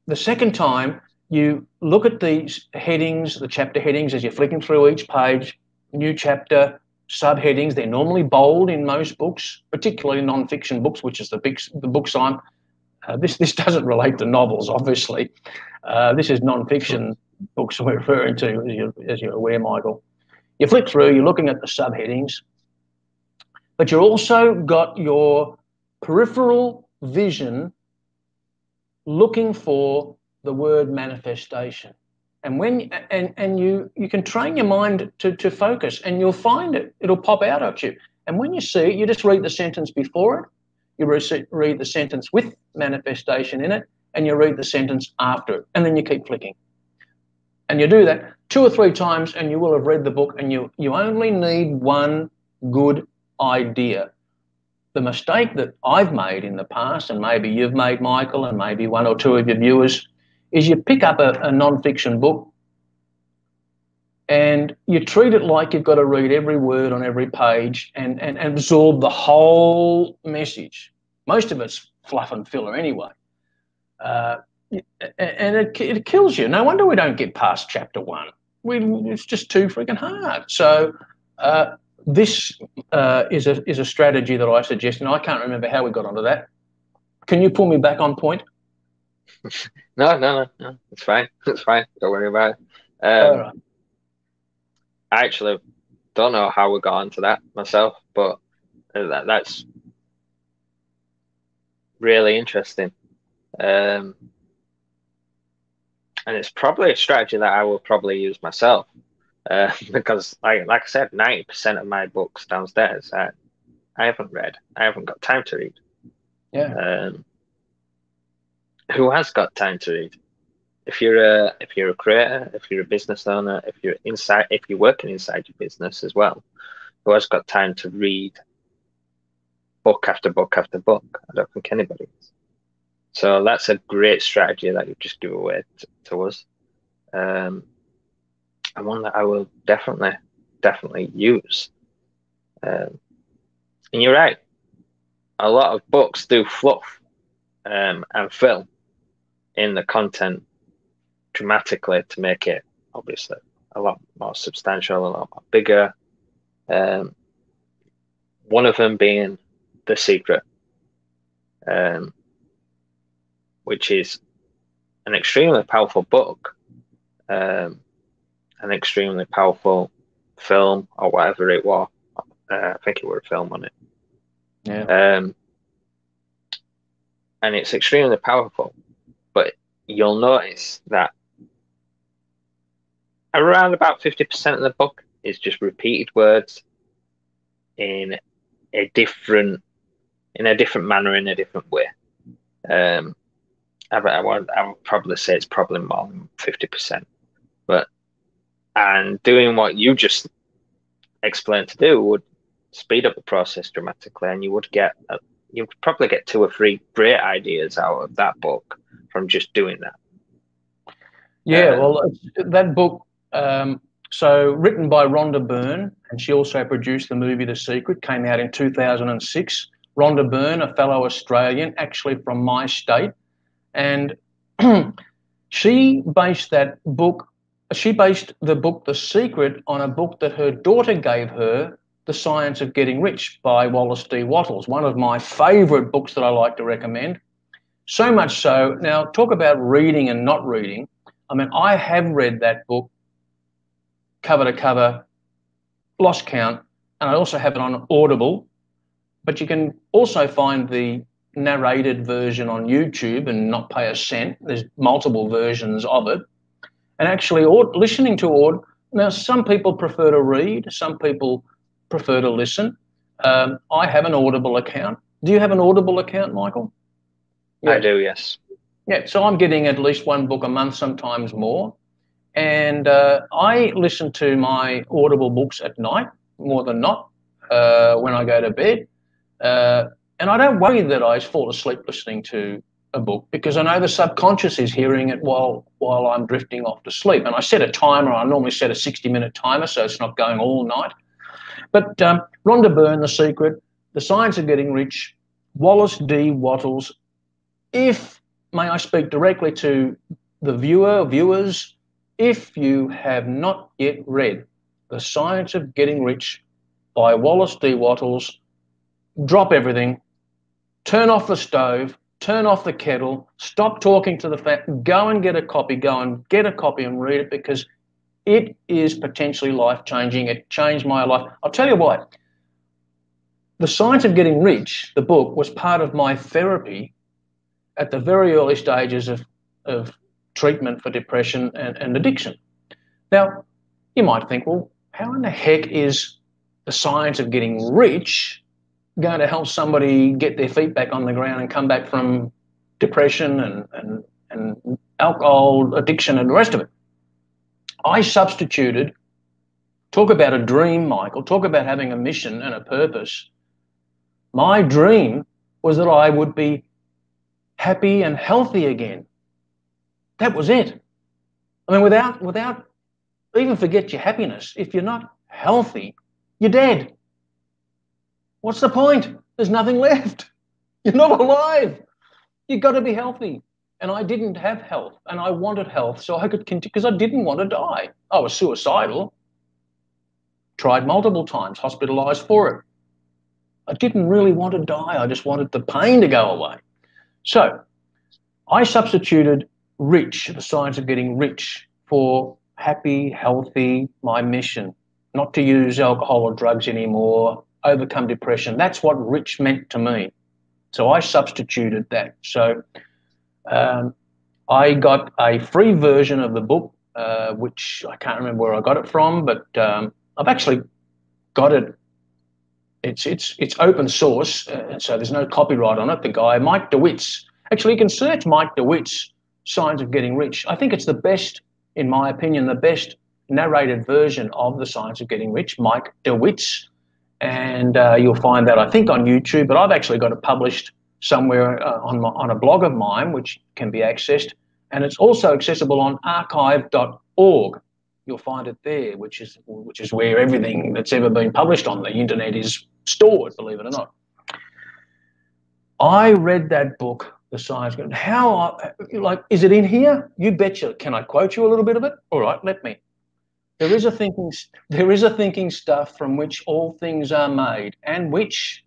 the second time, you look at these headings, the chapter headings, as you're flicking through each page, new chapter, subheadings. They're normally bold in most books, particularly non-fiction books, which is the big the books I'm. Uh, this this doesn't relate to novels, obviously. Uh, this is non-fiction books we're referring to, as, you, as you're aware, Michael. You flip through, you're looking at the subheadings, but you've also got your peripheral vision looking for the word manifestation. And when and and you you can train your mind to, to focus and you'll find it. It'll pop out at you. And when you see it, you just read the sentence before it, you read the sentence with manifestation in it, and you read the sentence after it, and then you keep flicking. And you do that two or three times, and you will have read the book, and you you only need one good idea the mistake that I've made in the past, and maybe you've made, Michael, and maybe one or two of your viewers, is you pick up a, a non-fiction book and you treat it like you've got to read every word on every page and, and, and absorb the whole message. Most of it's fluff and filler anyway. Uh, and it, it kills you. No wonder we don't get past chapter one. We, it's just too freaking hard. So uh, this uh, is a is a strategy that I suggest, and I can't remember how we got onto that. Can you pull me back on point?
No, no, no, no. It's fine. It's fine. Don't worry about it. Um, right. I actually don't know how we got onto that myself, but that, that's really interesting. Um, and it's probably a strategy that I will probably use myself uh, because, like, like I said, ninety percent of my books downstairs I, I haven't read. I haven't got time to read.
Yeah.
Um, who has got time to read? If you're a if you're a creator, if you're a business owner, if you're inside, if you're working inside your business as well, who has got time to read book after book after book? I don't think anybody is. So that's a great strategy that you've just give away to, to us. Um, and one that I will definitely, definitely use. Um, and you're right. A lot of books do fluff um, and fill in the content dramatically to make it obviously a lot more substantial, a lot bigger. Um, one of them being The Secret, um, which is an extremely powerful book. Um, an extremely powerful film or whatever it was. Uh, I think it was a film on it.
Yeah.
Um, and it's extremely powerful, but you'll notice that around about fifty percent of the book is just repeated words in a different in a different manner in a different way. Um, I, I, would, I would probably say it's probably more than fifty percent, but and doing what you just explained to do would speed up the process dramatically and you would get a, you would probably get two or three great ideas out of that book from just doing that
yeah um, well that book um, so written by rhonda byrne and she also produced the movie the secret came out in 2006 rhonda byrne a fellow australian actually from my state and she based that book she based the book The Secret on a book that her daughter gave her The Science of Getting Rich by Wallace D. Wattles, one of my favorite books that I like to recommend. So much so, now talk about reading and not reading. I mean, I have read that book cover to cover, lost count, and I also have it on Audible. But you can also find the narrated version on YouTube and not pay a cent. There's multiple versions of it. And actually, listening to Aud, now some people prefer to read, some people prefer to listen. Um, I have an Audible account. Do you have an Audible account, Michael?
Yeah. I do, yes.
Yeah, so I'm getting at least one book a month, sometimes more. And uh, I listen to my Audible books at night more than not uh, when I go to bed. Uh, and I don't worry that I fall asleep listening to a book because I know the subconscious is hearing it while while I'm drifting off to sleep. And I set a timer. I normally set a 60 minute timer so it's not going all night. But um, Rhonda Byrne, The Secret, The Science of Getting Rich, Wallace D. Wattles. If, may I speak directly to the viewer, viewers, if you have not yet read The Science of Getting Rich by Wallace D. Wattles, drop everything, turn off the stove, turn off the kettle, stop talking to the fan, go and get a copy, go and get a copy and read it because it is potentially life changing. It changed my life. I'll tell you what, The Science of Getting Rich, the book, was part of my therapy at the very early stages of, of treatment for depression and, and addiction. Now, you might think, well, how in the heck is the science of getting rich going to help somebody get their feet back on the ground and come back from depression and, and, and alcohol addiction and the rest of it? I substituted, talk about a dream, Michael, talk about having a mission and a purpose. My dream was that I would be happy and healthy again. That was it. I mean, without, without, even forget your happiness. If you're not healthy, you're dead. What's the point? There's nothing left. You're not alive. You've got to be healthy. And I didn't have health, and I wanted health, so I could continue because I didn't want to die. I was suicidal. Tried multiple times, hospitalized for it. I didn't really want to die. I just wanted the pain to go away. So I substituted rich, the science of getting rich, for happy, healthy, my mission. Not to use alcohol or drugs anymore, overcome depression. That's what rich meant to me. So I substituted that. So um, I got a free version of the book, uh, which I can't remember where I got it from, but um, I've actually got it. It's it's it's open source, uh, so there's no copyright on it. The guy Mike DeWitt's actually you can search Mike DeWitt's Science of Getting Rich. I think it's the best, in my opinion, the best narrated version of the Science of Getting Rich. Mike DeWitt's and uh, you'll find that I think on YouTube, but I've actually got it published somewhere uh, on my, on a blog of mine, which can be accessed, and it's also accessible on archive.org. You'll find it there, which is which is where everything that's ever been published on the internet is stored. Believe it or not. I read that book, The Science. How like is it in here? You betcha. Can I quote you a little bit of it? All right, let me. There is a thinking, there is a thinking stuff from which all things are made, and which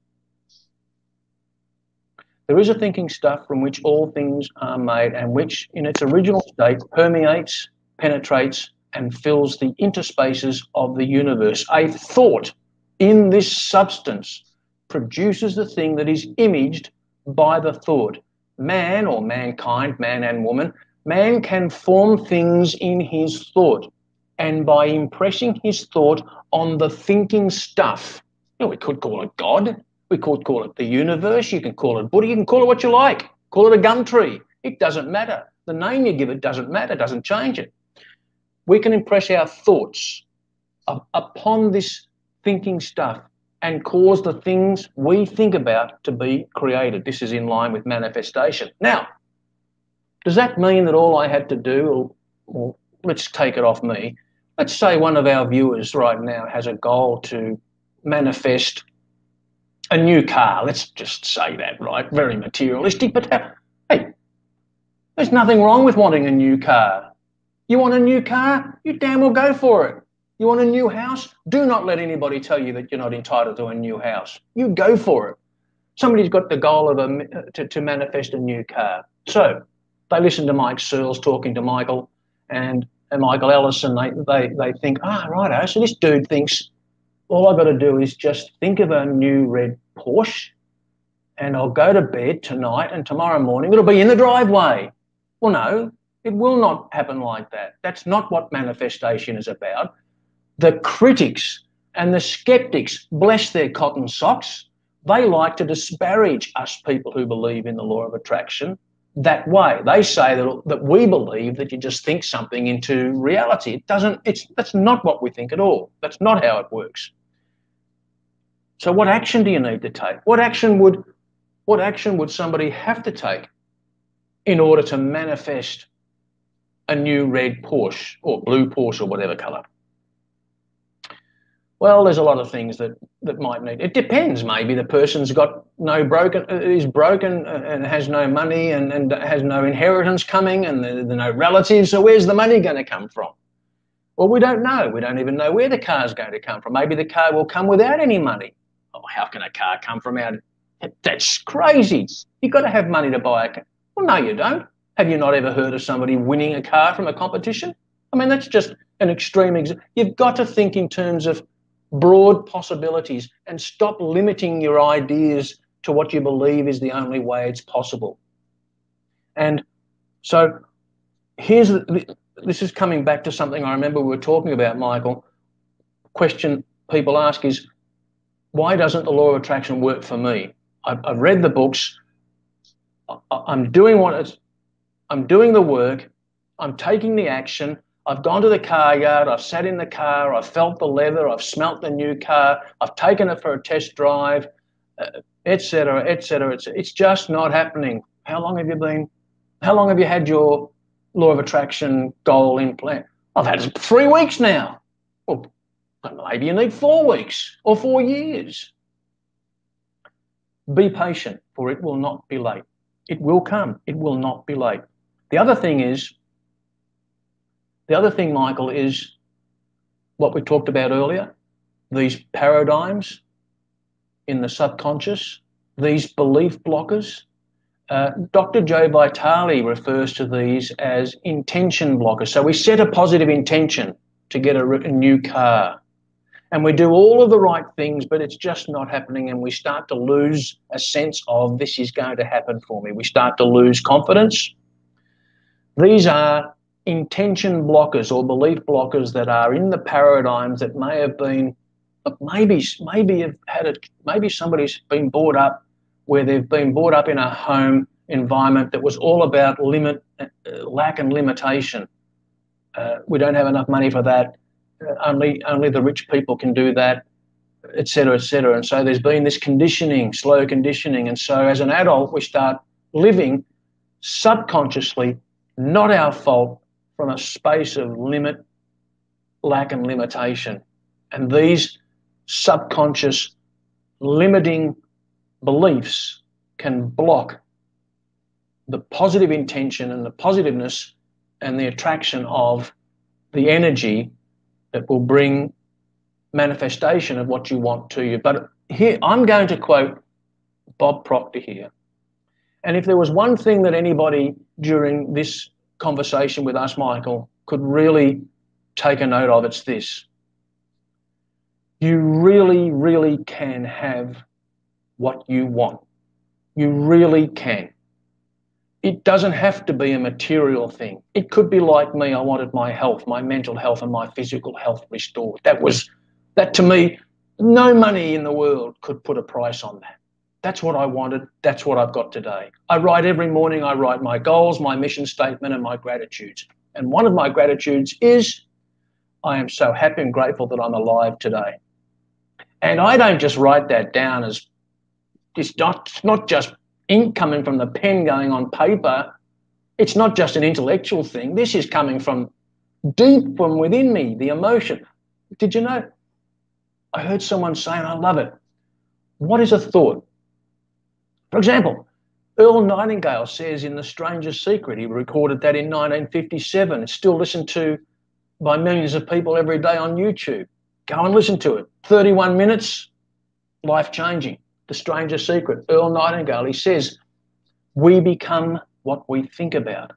there is a thinking stuff from which all things are made, and which, in its original state, permeates, penetrates, and fills the interspaces of the universe. A thought in this substance produces the thing that is imaged by the thought. Man or mankind, man and woman, man can form things in his thought and by impressing his thought on the thinking stuff. You know, we could call it God, we could call it the universe, you can call it Buddha, you can call it what you like, call it a gum tree. It doesn't matter. The name you give it doesn't matter, doesn't change it. We can impress our thoughts upon this thinking stuff and cause the things we think about to be created. This is in line with manifestation. Now, does that mean that all I had to do, or, or let's take it off me, let's say one of our viewers right now has a goal to manifest a new car. Let's just say that, right? Very materialistic, but hey, there's nothing wrong with wanting a new car. You want a new car? You damn well go for it. You want a new house? Do not let anybody tell you that you're not entitled to a new house. You go for it. Somebody's got the goal of a, to, to manifest a new car. So they listen to Mike Searles talking to Michael and, and Michael Ellison. They, they, they think, ah, righto, so this dude thinks all I've got to do is just think of a new red Porsche and I'll go to bed tonight and tomorrow morning it'll be in the driveway. Well, no, it will not happen like that. That's not what manifestation is about. The critics and the skeptics, bless their cotton socks, they like to disparage us people who believe in the law of attraction that way. They say that, that we believe that you just think something into reality. It doesn't, it's that's not what we think at all. That's not how it works. So what action do you need to take? What action would what action would somebody have to take in order to manifest a new red Porsche or blue Porsche or whatever color? Well, there's a lot of things that, that might need. It depends. Maybe the person's got no broken, is broken and has no money and, and has no inheritance coming and there, there no relatives. So where's the money going to come from? Well, we don't know. We don't even know where the car's going to come from. Maybe the car will come without any money. Oh, how can a car come from out that's crazy. You've got to have money to buy a car. Well, no, you don't. Have you not ever heard of somebody winning a car from a competition? I mean, that's just an extreme example. You've got to think in terms of broad possibilities and stop limiting your ideas to what you believe is the only way it's possible. And so here's this is coming back to something I remember we were talking about, Michael. Question people ask is, why doesn't the law of attraction work for me? I've, I've read the books. I'm doing what it's, I'm doing the work. I'm taking the action. I've gone to the car yard. I've sat in the car. I've felt the leather. I've smelt the new car. I've taken it for a test drive, uh, etc., etc. It's, it's just not happening. How long have you been? How long have you had your law of attraction goal in plan? I've had it three weeks now. Well, maybe you need four weeks or four years. Be patient, for it will not be late. It will come. It will not be late. The other thing is, the other thing, Michael, is what we talked about earlier these paradigms in the subconscious, these belief blockers. Uh, Dr. Joe Vitale refers to these as intention blockers. So we set a positive intention to get a, a new car and we do all of the right things, but it's just not happening. And we start to lose a sense of this is going to happen for me. We start to lose confidence. These are intention blockers or belief blockers that are in the paradigms that may have been, maybe, maybe have had it, maybe somebody's been brought up where they've been brought up in a home environment that was all about limit, uh, lack and limitation. Uh, we don't have enough money for that only only the rich people can do that, etc., etc. And so there's been this conditioning, slow conditioning, and so as an adult we start living subconsciously, not our fault, from a space of limit, lack, and limitation. And these subconscious limiting beliefs can block the positive intention and the positiveness and the attraction of the energy that will bring manifestation of what you want to you. But here, I'm going to quote Bob Proctor here. And if there was one thing that anybody during this conversation with us, Michael, could really take a note of, it's this. You really, really can have what you want. You really can it doesn't have to be a material thing. It could be like me. I wanted my health, my mental health, and my physical health restored. That was, that to me, no money in the world could put a price on that. That's what I wanted. That's what I've got today. I write every morning, I write my goals, my mission statement, and my gratitudes. And one of my gratitudes is I am so happy and grateful that I'm alive today. And I don't just write that down as it's not, not just ink coming from the pen going on paper. It's not just an intellectual thing. This is coming from deep from within me, the emotion. Did you know? I heard someone saying, I love it. What is a thought? For example, Earl Nightingale says in The Strangest Secret, he recorded that in 1957. It's still listened to by millions of people every day on YouTube. Go and listen to it. 31 minutes, life changing. The Strangest Secret, Earl Nightingale, he says, We become what we think about.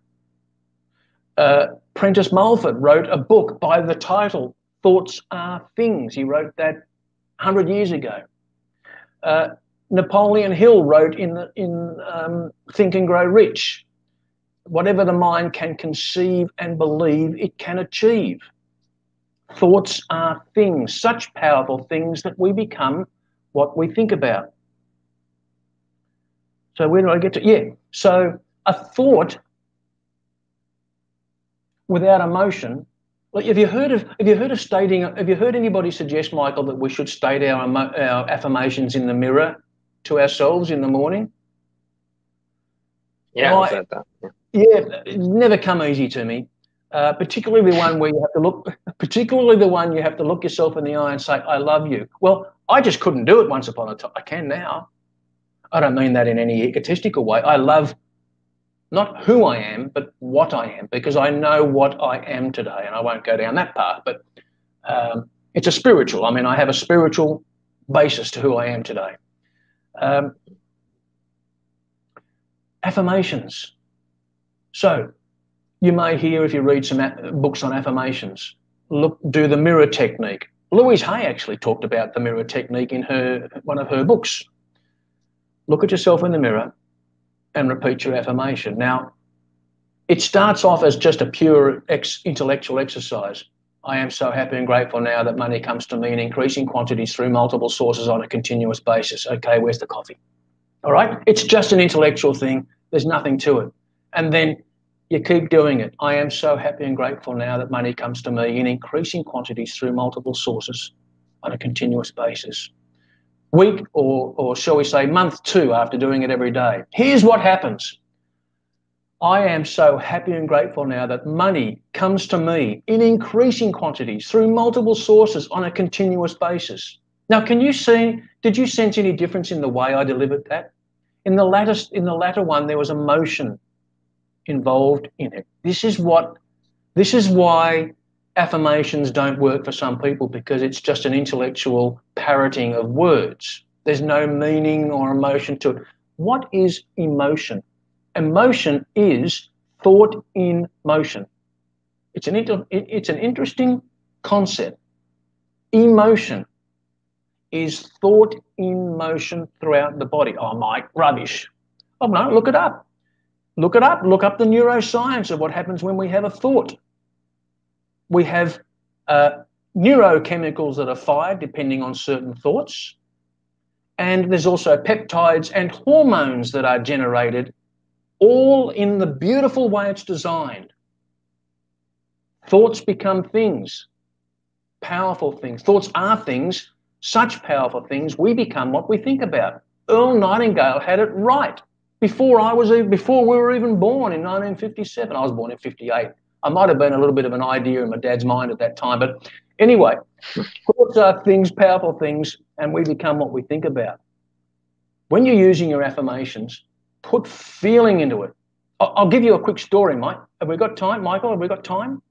Uh, Prentice Mulford wrote a book by the title Thoughts Are Things. He wrote that 100 years ago. Uh, Napoleon Hill wrote in, in um, Think and Grow Rich whatever the mind can conceive and believe, it can achieve. Thoughts are things, such powerful things that we become what we think about. So where do I get to? Yeah. So a thought without emotion. Like, have you heard of have you heard of stating? Have you heard anybody suggest, Michael, that we should state our our affirmations in the mirror to ourselves in the morning?
Yeah, I, that.
Yeah. yeah, it's never come easy to me. Uh, particularly the one where you have to look, particularly the one you have to look yourself in the eye and say, "I love you." Well, I just couldn't do it once upon a time. I can now. I don't mean that in any egotistical way. I love not who I am, but what I am, because I know what I am today, and I won't go down that path. But um, it's a spiritual. I mean, I have a spiritual basis to who I am today. Um, affirmations. So, you may hear if you read some books on affirmations. Look, do the mirror technique. Louise Hay actually talked about the mirror technique in her one of her books. Look at yourself in the mirror and repeat your affirmation. Now, it starts off as just a pure ex- intellectual exercise. I am so happy and grateful now that money comes to me in increasing quantities through multiple sources on a continuous basis. Okay, where's the coffee? All right, it's just an intellectual thing. There's nothing to it. And then you keep doing it. I am so happy and grateful now that money comes to me in increasing quantities through multiple sources on a continuous basis week or, or shall we say month two after doing it every day. Here's what happens. I am so happy and grateful now that money comes to me in increasing quantities through multiple sources on a continuous basis. Now, can you see, did you sense any difference in the way I delivered that? In the latter, in the latter one, there was emotion involved in it. This is what, this is why affirmations don't work for some people because it's just an intellectual parroting of words. There's no meaning or emotion to it. What is emotion? Emotion is thought in motion. It's an, inter- it's an interesting concept. Emotion is thought in motion throughout the body. Oh, Mike, rubbish. Oh, no, look it up. Look it up. Look up the neuroscience of what happens when we have a thought we have uh, neurochemicals that are fired depending on certain thoughts. And there's also peptides and hormones that are generated, all in the beautiful way it's designed. Thoughts become things, powerful things. Thoughts are things, such powerful things, we become what we think about. Earl Nightingale had it right before I was before we were even born in 1957. I was born in 58. I might have been a little bit of an idea in my dad's mind at that time. But anyway, thoughts are things, powerful things, and we become what we think about. When you're using your affirmations, put feeling into it. I'll give you a quick story, Mike. Have we got time, Michael? Have we got time?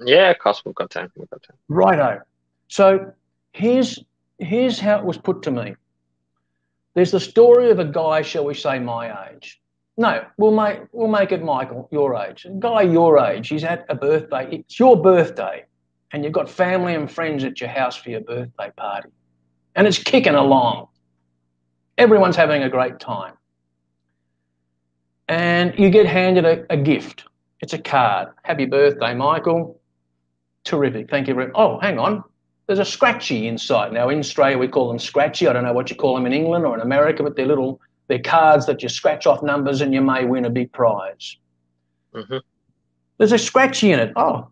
Yeah, of course we've got time. We've got time.
Righto. So here's here's how it was put to me. There's the story of a guy, shall we say, my age. No, we'll make we'll make it Michael, your age. A guy your age, he's at a birthday. It's your birthday, and you've got family and friends at your house for your birthday party, and it's kicking along. Everyone's having a great time, and you get handed a, a gift. It's a card. Happy birthday, Michael. Terrific. Thank you very. much. Oh, hang on. There's a scratchy inside. Now in Australia we call them scratchy. I don't know what you call them in England or in America, but they're little they're cards that you scratch off numbers and you may win a big prize. Mm-hmm. There's a scratchy in it. Oh.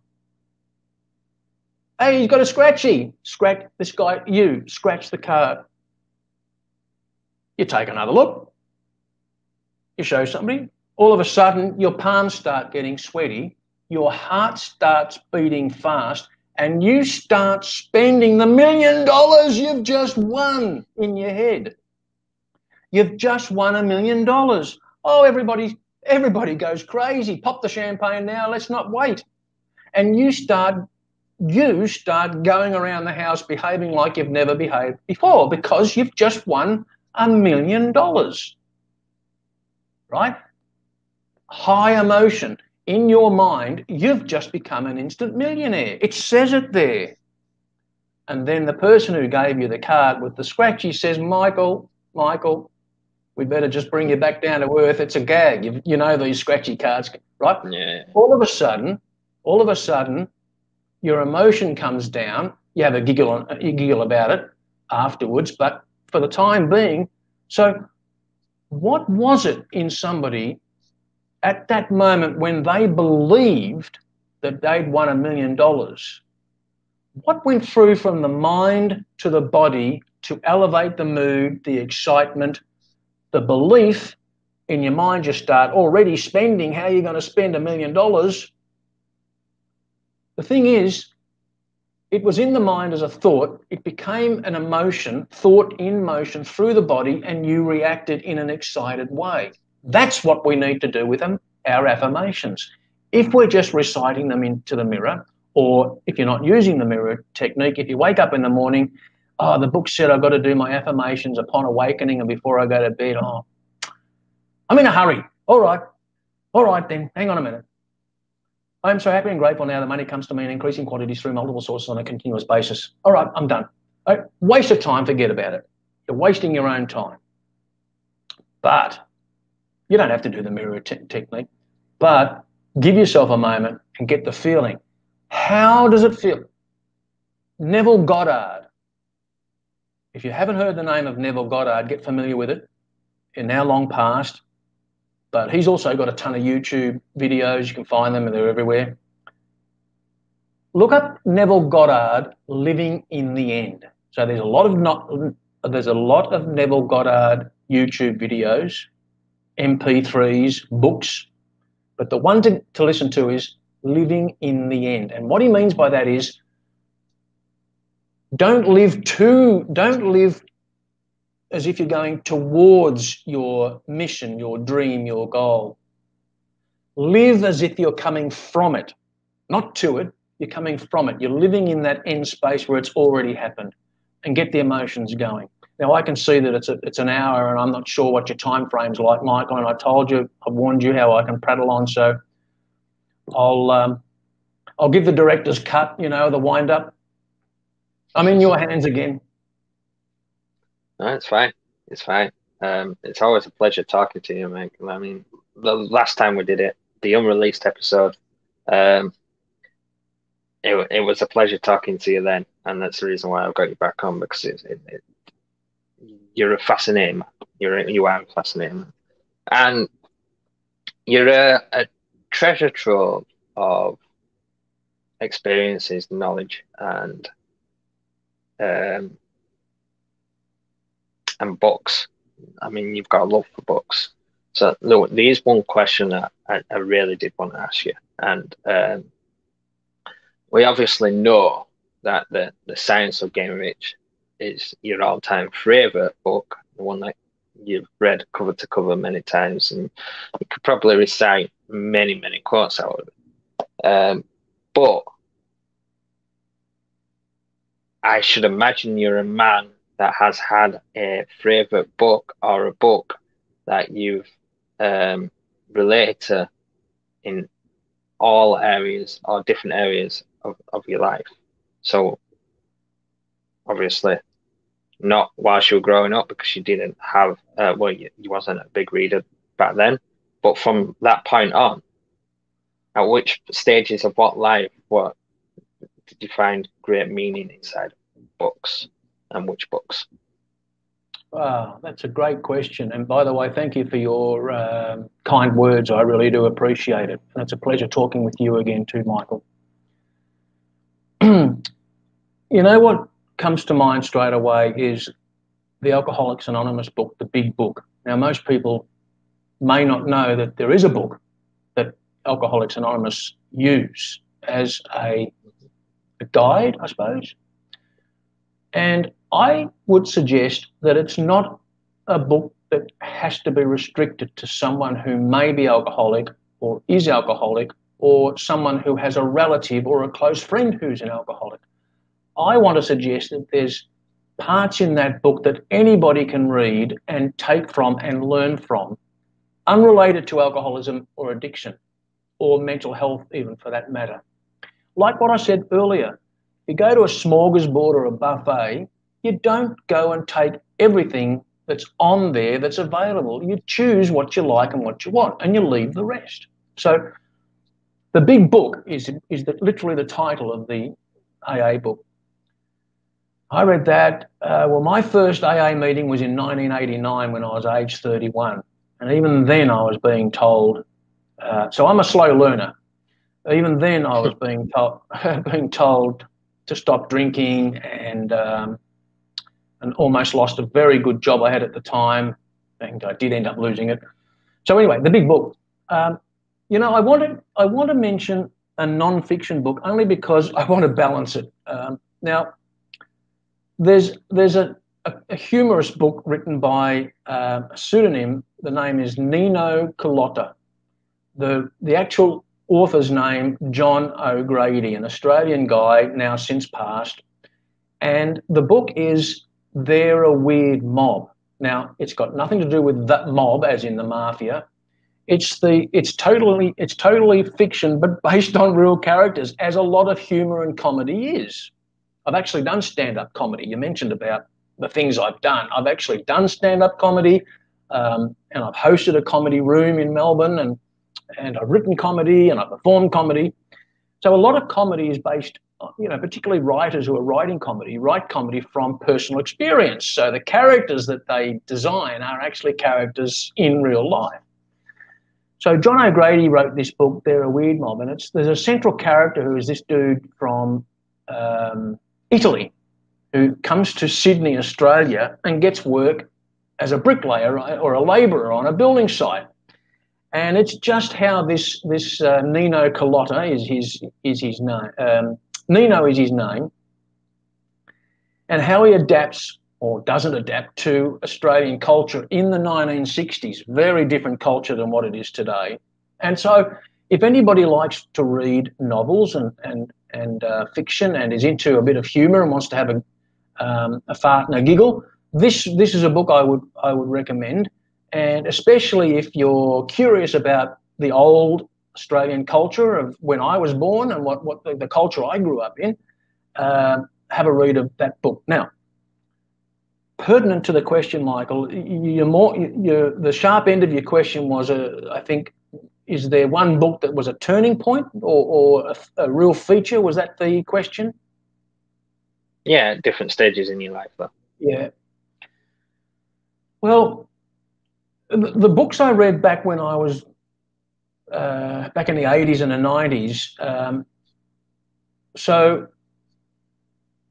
Hey, he's got a scratchy. Scratch this guy, you scratch the card. You take another look. You show somebody. All of a sudden, your palms start getting sweaty. Your heart starts beating fast and you start spending the million dollars you've just won in your head. You've just won a million dollars. Oh, everybody, everybody goes crazy. Pop the champagne now. Let's not wait. And you start you start going around the house behaving like you've never behaved before because you've just won a million dollars. Right? High emotion. In your mind, you've just become an instant millionaire. It says it there. And then the person who gave you the card with the scratchy says, Michael, Michael, we better just bring you back down to earth. It's a gag. You, you know these scratchy cards, right?
Yeah.
All of a sudden, all of a sudden, your emotion comes down. You have a giggle, you giggle about it afterwards, but for the time being, so what was it in somebody at that moment when they believed that they'd won a million dollars? What went through from the mind to the body to elevate the mood, the excitement, the belief in your mind? You start already spending how you're going to spend a million dollars the thing is, it was in the mind as a thought, it became an emotion, thought in motion through the body, and you reacted in an excited way. That's what we need to do with them, our affirmations. If we're just reciting them into the mirror, or if you're not using the mirror technique, if you wake up in the morning, oh, the book said I've got to do my affirmations upon awakening and before I go to bed, oh, I'm in a hurry. All right. All right, then, hang on a minute. I am so happy and grateful now that money comes to me in increasing quantities through multiple sources on a continuous basis. All right, I'm done. Waste of time, forget about it. You're wasting your own time. But you don't have to do the mirror technique, but give yourself a moment and get the feeling. How does it feel? Neville Goddard. If you haven't heard the name of Neville Goddard, get familiar with it. You're now long past. But he's also got a ton of YouTube videos. You can find them, and they're everywhere. Look up Neville Goddard living in the end. So there's a lot of not there's a lot of Neville Goddard YouTube videos, MP3s, books, but the one to, to listen to is living in the end. And what he means by that is don't live too don't live as if you're going towards your mission, your dream, your goal. Live as if you're coming from it, not to it. You're coming from it. You're living in that end space where it's already happened, and get the emotions going. Now I can see that it's a, it's an hour, and I'm not sure what your time frame's like, Michael. And I told you, I've warned you how I can prattle on. So I'll um, I'll give the director's cut. You know, the wind up. I'm in your hands again.
No, it's fine. It's fine. Um, it's always a pleasure talking to you, mate. I mean, the last time we did it, the unreleased episode, um, it, it was a pleasure talking to you then, and that's the reason why I've got you back on because it, it, it you're a fascinating man. You're a, you are a fascinating man, and you're a, a treasure trove of experiences, knowledge, and um, and books. I mean, you've got a love for books. So, look, there's one question that I, I really did want to ask you. And um, we obviously know that the, the Science of Getting Rich is your all time favorite book, the one that you've read cover to cover many times, and you could probably recite many, many quotes out of it. Um, but I should imagine you're a man that has had a favorite book or a book that you've um, related to in all areas or different areas of, of your life. So, obviously, not whilst you were growing up because you didn't have, uh, well, you, you wasn't a big reader back then. But from that point on, at which stages of what life, what did you find great meaning inside books? And which books?
Wow, that's a great question. And by the way, thank you for your um, kind words. I really do appreciate it. And it's a pleasure talking with you again, too, Michael. you know what comes to mind straight away is the Alcoholics Anonymous book, the big book. Now, most people may not know that there is a book that Alcoholics Anonymous use as a, a guide, I suppose. And I would suggest that it's not a book that has to be restricted to someone who may be alcoholic or is alcoholic or someone who has a relative or a close friend who's an alcoholic. I want to suggest that there's parts in that book that anybody can read and take from and learn from, unrelated to alcoholism or addiction or mental health, even for that matter. Like what I said earlier, you go to a smorgasbord or a buffet, you don't go and take everything that's on there that's available. You choose what you like and what you want, and you leave the rest. So, the big book is is the, literally the title of the AA book. I read that. Uh, well, my first AA meeting was in 1989 when I was age 31. And even then, I was being told, uh, so I'm a slow learner. Even then, I was being told, being told to stop drinking and, um, and almost lost a very good job I had at the time. And I did end up losing it. So, anyway, the big book. Um, you know, I wanted, I want to mention a non fiction book only because I want to balance it. Um, now, there's there's a, a, humorous book written by uh, a pseudonym. The name is Nino Culotta. The the actual author's name John O'Grady, an Australian guy now since passed, and the book is They're a Weird Mob. Now it's got nothing to do with that mob, as in the mafia. It's the it's totally it's totally fiction, but based on real characters, as a lot of humor and comedy is. I've actually done stand up comedy. You mentioned about the things I've done. I've actually done stand up comedy um, and I've hosted a comedy room in Melbourne and, and I've written comedy and I've performed comedy. So a lot of comedy is based, you know, particularly writers who are writing comedy, write comedy from personal experience. So the characters that they design are actually characters in real life. So John O'Grady wrote this book, They're a Weird Mob, and it's there's a central character who is this dude from um, Italy who comes to Sydney, Australia, and gets work as a bricklayer or a labourer on a building site. And it's just how this this uh, Nino Culotta is his is his name. Um, Nino is his name, and how he adapts or doesn't adapt to Australian culture in the 1960s. Very different culture than what it is today. And so, if anybody likes to read novels and and and uh, fiction and is into a bit of humour and wants to have a, um, a fart and a giggle, this this is a book I would I would recommend, and especially if you're curious about the old Australian culture of when I was born and what what the, the culture I grew up in, uh, have a read of that book. Now, pertinent to the question, Michael, you're more you're, the sharp end of your question was, uh, I think, is there one book that was a turning point or, or a, a, real feature? Was that the question?
Yeah, different stages in your life, though.
Yeah. Well, the, books I read back when I was uh, back in the 80s and the 90s, um, so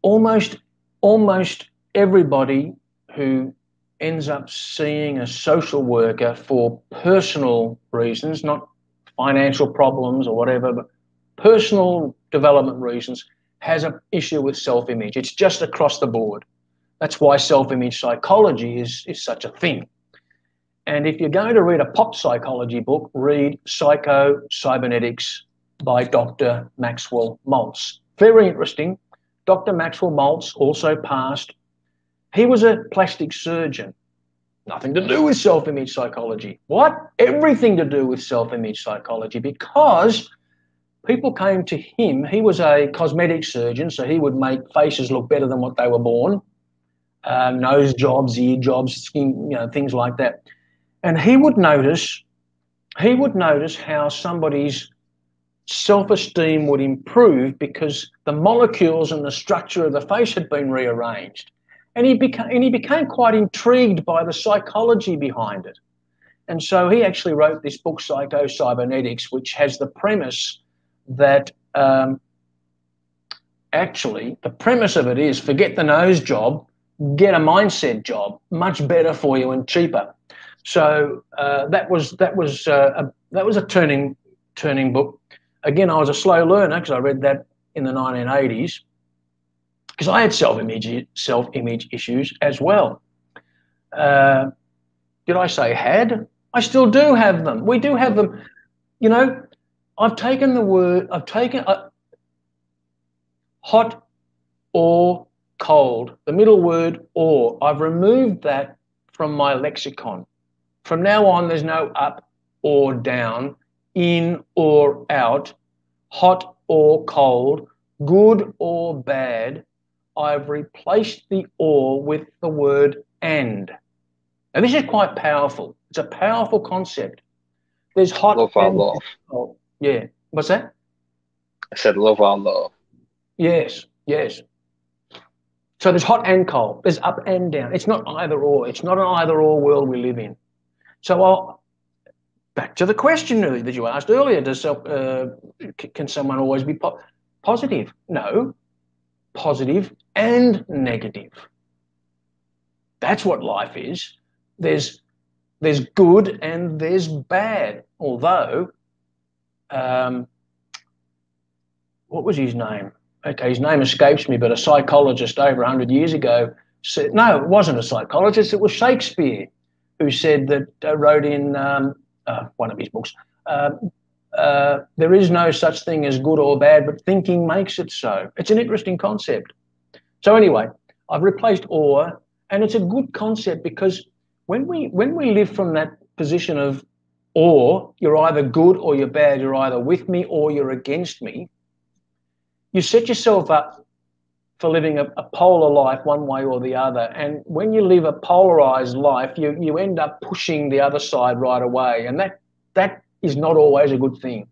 almost almost everybody who ends up seeing a social worker for personal reasons, not financial problems or whatever, but personal development reasons, has an issue with self image. It's just across the board. That's why self image psychology is, is such a thing. And if you're going to read a pop psychology book, read Psycho Cybernetics by Dr. Maxwell Maltz. Very interesting. Dr. Maxwell Maltz also passed he was a plastic surgeon. Nothing to do with self image psychology. What? Everything to do with self image psychology because people came to him. He was a cosmetic surgeon, so he would make faces look better than what they were born um, nose jobs, ear jobs, skin, you know, things like that. And he would notice, he would notice how somebody's self-esteem would improve because the molecules and the structure of the face had been rearranged and he became and he became quite intrigued by the psychology behind it. And so he actually wrote this book, Psycho Cybernetics, which has the premise that um, actually the premise of it is forget the nose job, get a mindset job, much better for you and cheaper. So uh, that was that was uh, a, that was a turning turning book. Again, I was a slow learner because I read that in the 1980s, because I had self-image self-image issues as well. Uh, did I say had? I still do have them. We do have them. You know, I've taken the word, I've taken uh, hot or cold, the middle word or. I've removed that from my lexicon. From now on, there's no up or down, in or out, hot or cold, good or bad. I've replaced the or with the word and. And this is quite powerful. It's a powerful concept. There's hot
love and love.
Cold. Yeah. What's that?
I said love our love.
Yes, yes. So there's hot and cold. There's up and down. It's not either or. It's not an either or world we live in. So I'll, back to the question that you asked earlier: Does uh, can someone always be po- positive? No, positive and negative. That's what life is. There's there's good and there's bad. Although, um, what was his name? Okay, his name escapes me, but a psychologist over 100 years ago said, no, it wasn't a psychologist, it was Shakespeare who said that, uh, wrote in um, uh, one of his books, uh, uh, there is no such thing as good or bad, but thinking makes it so. It's an interesting concept. So anyway, I've replaced or, and it's a good concept because when we when we live from that position of or, you're either good or you're bad, you're either with me or you're against me, you set yourself up for living a, a, polar life one way or the other. And when you live a polarized life, you, you end up pushing the other side right away. And that that is not always a good thing.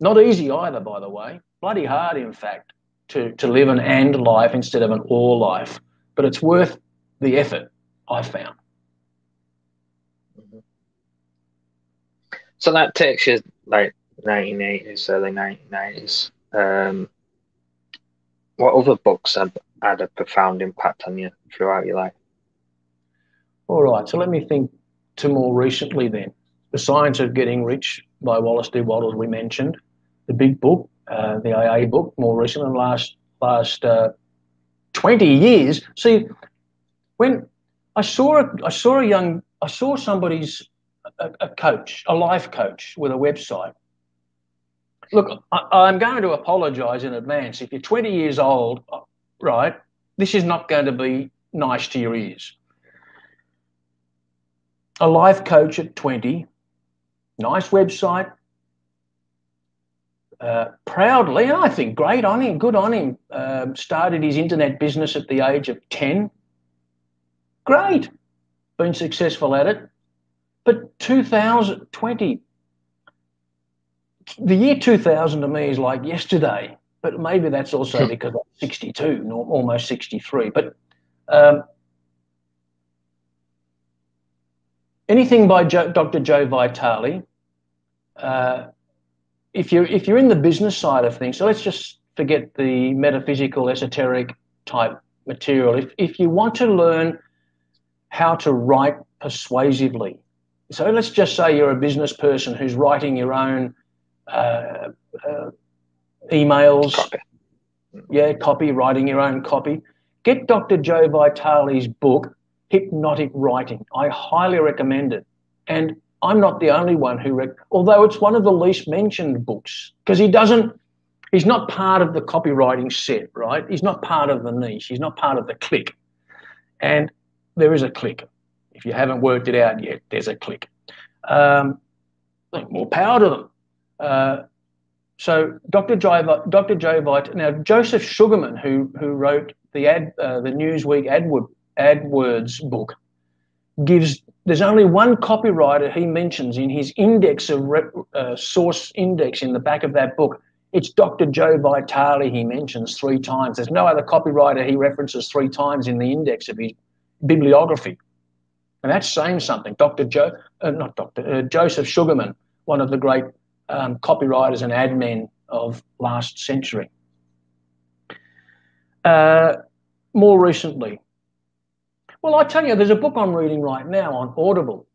Not easy either, by the way. Bloody hard, in fact, to, to live an and life instead of an or life. But it's worth the effort, I've found.
So that takes you like 1980s, early 1990s. Um, what other books have had a profound impact on you throughout your life?
All right, so let me think to more recently then. The Science of Getting Rich by Wallace D. Wattles, we mentioned. The big book, uh, the AA book, more recent the last, last uh, 20 years. See, when I saw a, I saw a young, I saw somebody's, a, a coach, a life coach with a website look, I, am going to apologise in advance. If you're 20 years old, right, this is not going to be nice to your ears. A life coach at 20, nice website, uh, proudly, I think great on him, good on him. Uh, started his internet business at the age of 10. Great, been successful at it. But 2020, the year 2000 to me is like yesterday, but maybe that's also because I'm 62, almost 63. But um, anything by Dr. Joe Vitale, uh, if you're if you're in the business side of things, so let's just forget the metaphysical, esoteric type material. If if you want to learn how to write persuasively, so let's just say you're a business person who's writing your own emails. Copy. Yeah, copy, writing your own copy. Get Dr. Joe Vitale's book, Hypnotic Writing. I highly recommend it. And I'm not the only one who, rec- although it's one of the least mentioned books, because he doesn't, he's not part of the copywriting set, right? He's not part of the niche. He's not part of the clique. And there is a clique. If you haven't worked it out yet, there's a clique. Um, more power to them. Uh, so Dr. Joe, Dr. Now Joseph Sugarman, who who wrote the ad, uh, the Newsweek AdWord, AdWords book, gives there's only one copywriter he mentions in his index of uh, source index in the back of that book. It's Dr. Joe Vitale he mentions three times. There's no other copywriter he references three times in the index of his bibliography. And that's saying something. Dr. Joe, uh, not Dr. Uh, Joseph Sugarman, one of the great um, copywriters and admin of last century. Uh, more recently, well, I tell you, there's a book I'm reading right now on Audible.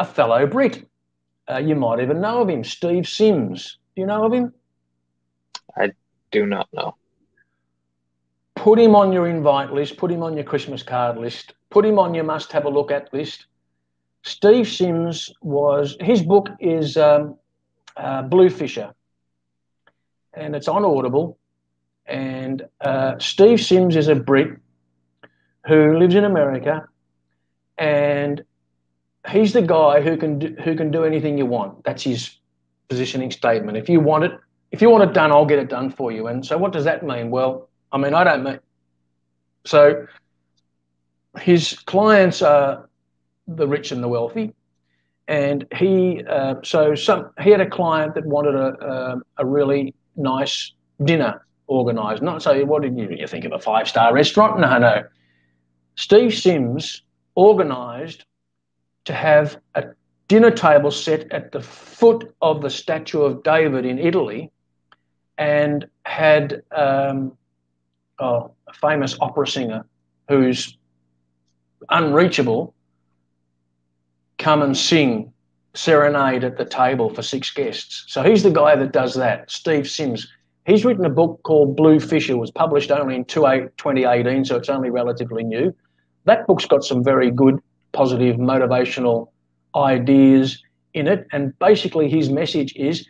A fellow Brit. Uh, you might even know of him, Steve Sims. Do you know of him?
I do not know.
Put him on your invite list, put him on your Christmas card list, put him on your must have a look at list. Steve Sims was, his book is um, uh, Blue Fisher, and it's on Audible. And uh, Steve Sims is a Brit who lives in America, and he's the guy who can do, who can do anything you want. That's his positioning statement. If you want it, if you want it done, I'll get it done for you. And so, what does that mean? Well, I mean, I don't mean so. His clients are the rich and the wealthy, and he uh, so some he had a client that wanted a a, a really nice dinner organised. Not so. What did you, you think of a five star restaurant? No, no. Steve Sims organised to have a dinner table set at the foot of the statue of David in Italy, and had um, oh, a famous opera singer who's unreachable come and sing serenade at the table for six guests. So he's the guy that does that, Steve Sims. He's written a book called Blue Fisher. It was published only in 2018, so it's only relatively new. That book's got some very good, positive, motivational ideas in it. And basically, his message is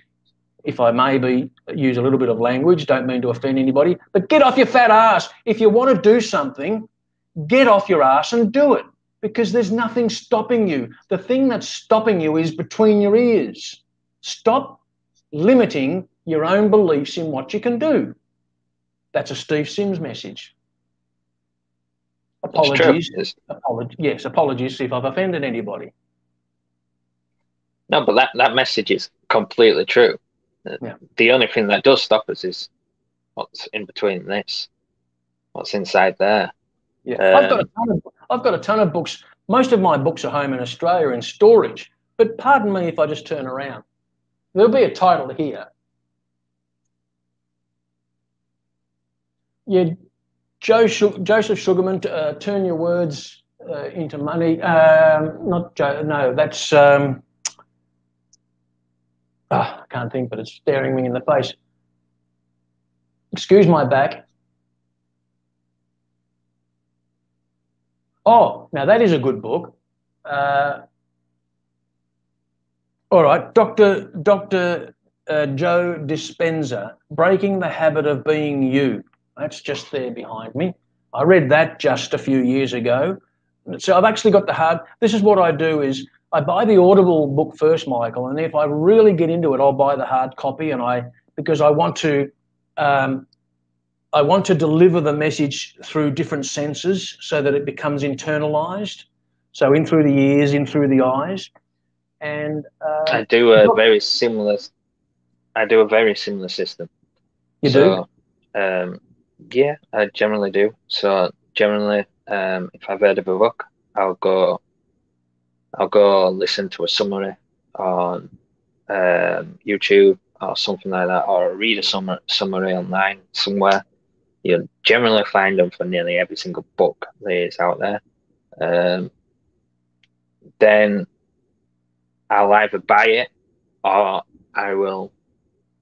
if I may be use a little bit of language, don't mean to offend anybody, but get off your fat ass. If you want to do something, get off your ass and do it because there's nothing stopping you. The thing that's stopping you is between your ears. Stop limiting your own beliefs in what you can do. That's a Steve Sims message. Apologies. Apologies. Yes, apologies if I've offended anybody.
No, but that, that message is completely true. Yeah. The only thing that does stop us is what's in between this, what's inside there.
Yeah, um, I've got a ton of I've got a ton of books. Most of my books are home in Australia in storage. But pardon me if I just turn around. There'll be a title here. Yeah, Joe Joseph Sugarman, uh, turn your words uh, into money. Um, not Joe. No, that's. Um, oh, I can't think, but it's staring me in the face. Excuse my back. Oh, now that is a good book. Uh, all right, Dr. Dr. Uh, Joe Dispenza, Breaking the Habit of Being You. That's just there behind me. I read that just a few years ago. So I've actually got the hard. This is what I do: is I buy the Audible book first, Michael, and if I really get into it, I'll buy the hard copy, and I because I want to um, I want to deliver the message through different senses so that it becomes internalized. So in through the ears, in through the eyes, and uh,
I do a very similar. I do a very similar system.
You so,
do? Um, yeah, I generally do. So generally, um, if I've heard of a book, I'll go. I'll go listen to a summary on um, YouTube or something like that, or read a summary online somewhere You'll generally find them for nearly every single book that is out there. Um, then I'll either buy it or I will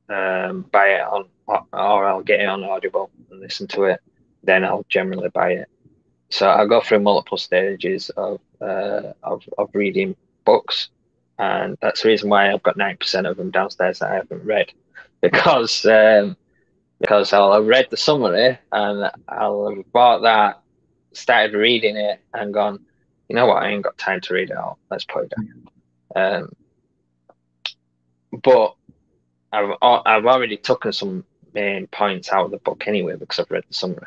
um, buy it on, or, I'll get it on Audible and listen to it. Then I'll generally buy it. So I go through multiple stages of uh, of, of reading books, and that's the reason why I've got nine percent of them downstairs that I haven't read, because um, because I'll read the summary and I'll bought that, started reading it, and gone, you know what, I ain't got time to read it all. Let's put it down. Um, but I've I've already taken some main points out of the book anyway because I've read the summary.